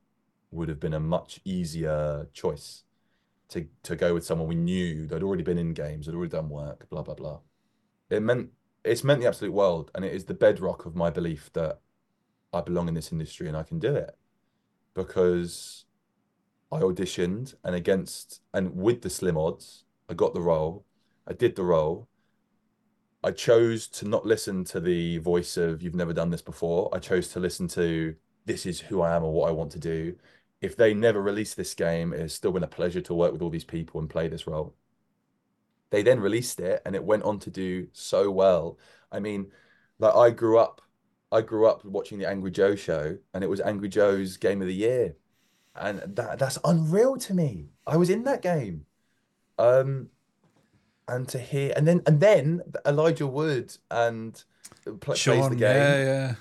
would have been a much easier choice to, to go with someone we knew that had already been in games, had already done work, blah, blah, blah. It meant it's meant the absolute world, and it is the bedrock of my belief that I belong in this industry and I can do it because I auditioned and against and with the slim odds, I got the role. I did the role. I chose to not listen to the voice of you've never done this before. I chose to listen to this is who I am or what I want to do. If they never release this game, it has still been a pleasure to work with all these people and play this role. They then released it and it went on to do so well. I mean, like I grew up, I grew up watching the Angry Joe show and it was Angry Joe's game of the year. And that that's unreal to me. I was in that game. Um, and to hear and then and then Elijah Wood and plays Sean, the game. yeah, yeah.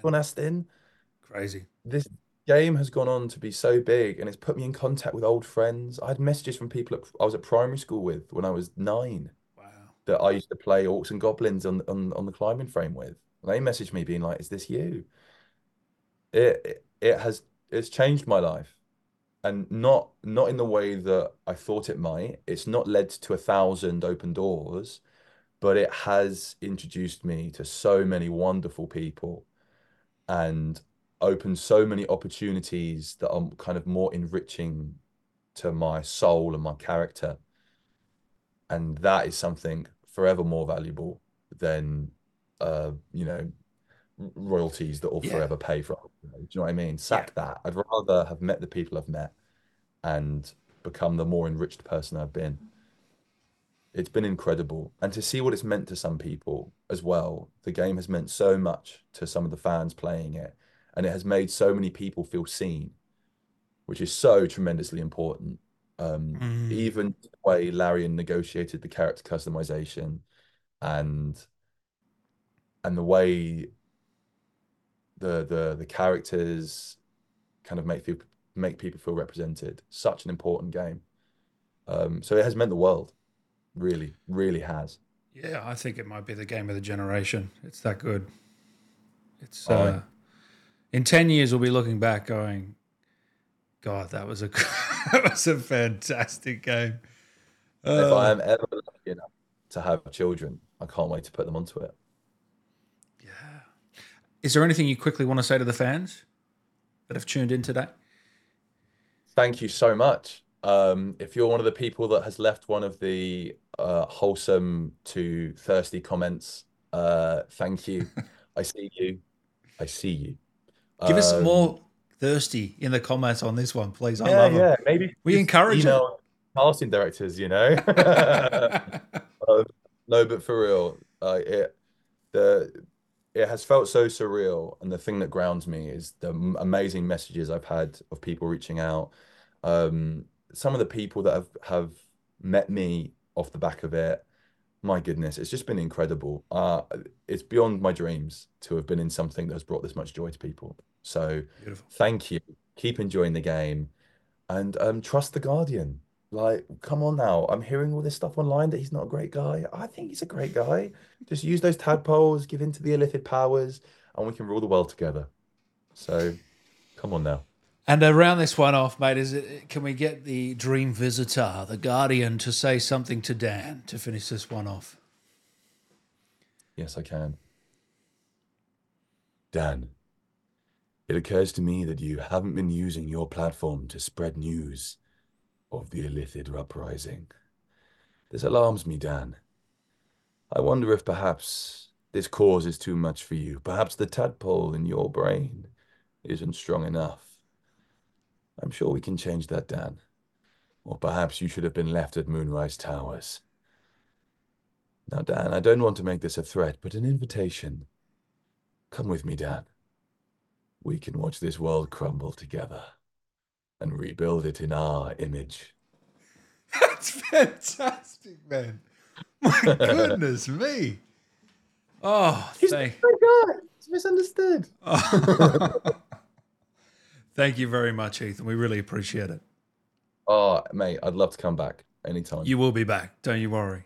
Sean Astin. Crazy. This game has gone on to be so big and it's put me in contact with old friends. I had messages from people at, I was at primary school with when I was nine Wow. that I used to play Orcs and Goblins on on, on the climbing frame with. And they messaged me being like, "Is this you?" It it, it has it's changed my life. And not not in the way that I thought it might. It's not led to a thousand open doors, but it has introduced me to so many wonderful people and opened so many opportunities that are kind of more enriching to my soul and my character. And that is something forever more valuable than uh, you know, royalties that will Yeah. forever pay for. it. Do you know what I mean? Sack that. I'd rather have met the people I've met and become the more enriched person I've been. It's been incredible. And to see what it's meant to some people as well. The game has meant so much to some of the fans playing it. And it has made so many people feel seen, which is so tremendously important. Um, Mm. even the way Larian negotiated the character customization and and the way the the the characters kind of make feel make people feel represented. Such an important game. Um, so it has meant the world. Really, really has. Yeah, I think it might be the game of the generation. It's that good. It's uh, in ten years we'll be looking back, going, "God, that was a that was a fantastic game." if Uh, I am ever lucky enough to have children, I can't wait to put them onto it. yeah. Is there anything you quickly want to say to the fans that have tuned in today? Thank you so much. Um, if you're one of the people that has left one of the uh, wholesome to thirsty comments, uh, thank you. I see you. I see you. Give us Um, more thirsty in the comments on this one, please. I Yeah, love yeah. Maybe We encourage email casting directors, you know. them. Um, no, but for real, uh, it the it has felt so surreal, and the thing that grounds me is the m- amazing messages I've had of people reaching out. Um, some of the people that have have met me off the back of it. My goodness, it's just been incredible. Uh, it's beyond my dreams to have been in something that has brought this much joy to people. So Beautiful. thank you. Keep enjoying the game, and um, trust the Guardian. Like, come on now. I'm hearing all this stuff online that he's not a great guy. I think he's a great guy. Just use those tadpoles, give in to the illithid powers, and we can rule the world together. So, come on now. And to round this one off, mate, is it? Can we get the Dream Visitor, the Guardian, to say something to Dan to finish this one off? Yes, I can. Dan, it occurs to me that you haven't been using your platform to spread news of the Illithid uprising. This alarms me, Dan. I wonder if perhaps this cause is too much for you. Perhaps the tadpole in your brain isn't strong enough. I'm sure we can change that, Dan. Or perhaps you should have been left at Moonrise Towers. Now, Dan, I don't want to make this a threat, but an invitation. Come with me, Dan. We can watch this world crumble together and rebuild it in our image. That's fantastic, man. My goodness me. Oh, thank, It's misunderstood. thank you very much, Ethan. We really appreciate it. Oh, mate, I'd love to come back anytime. You will be back. Don't you worry.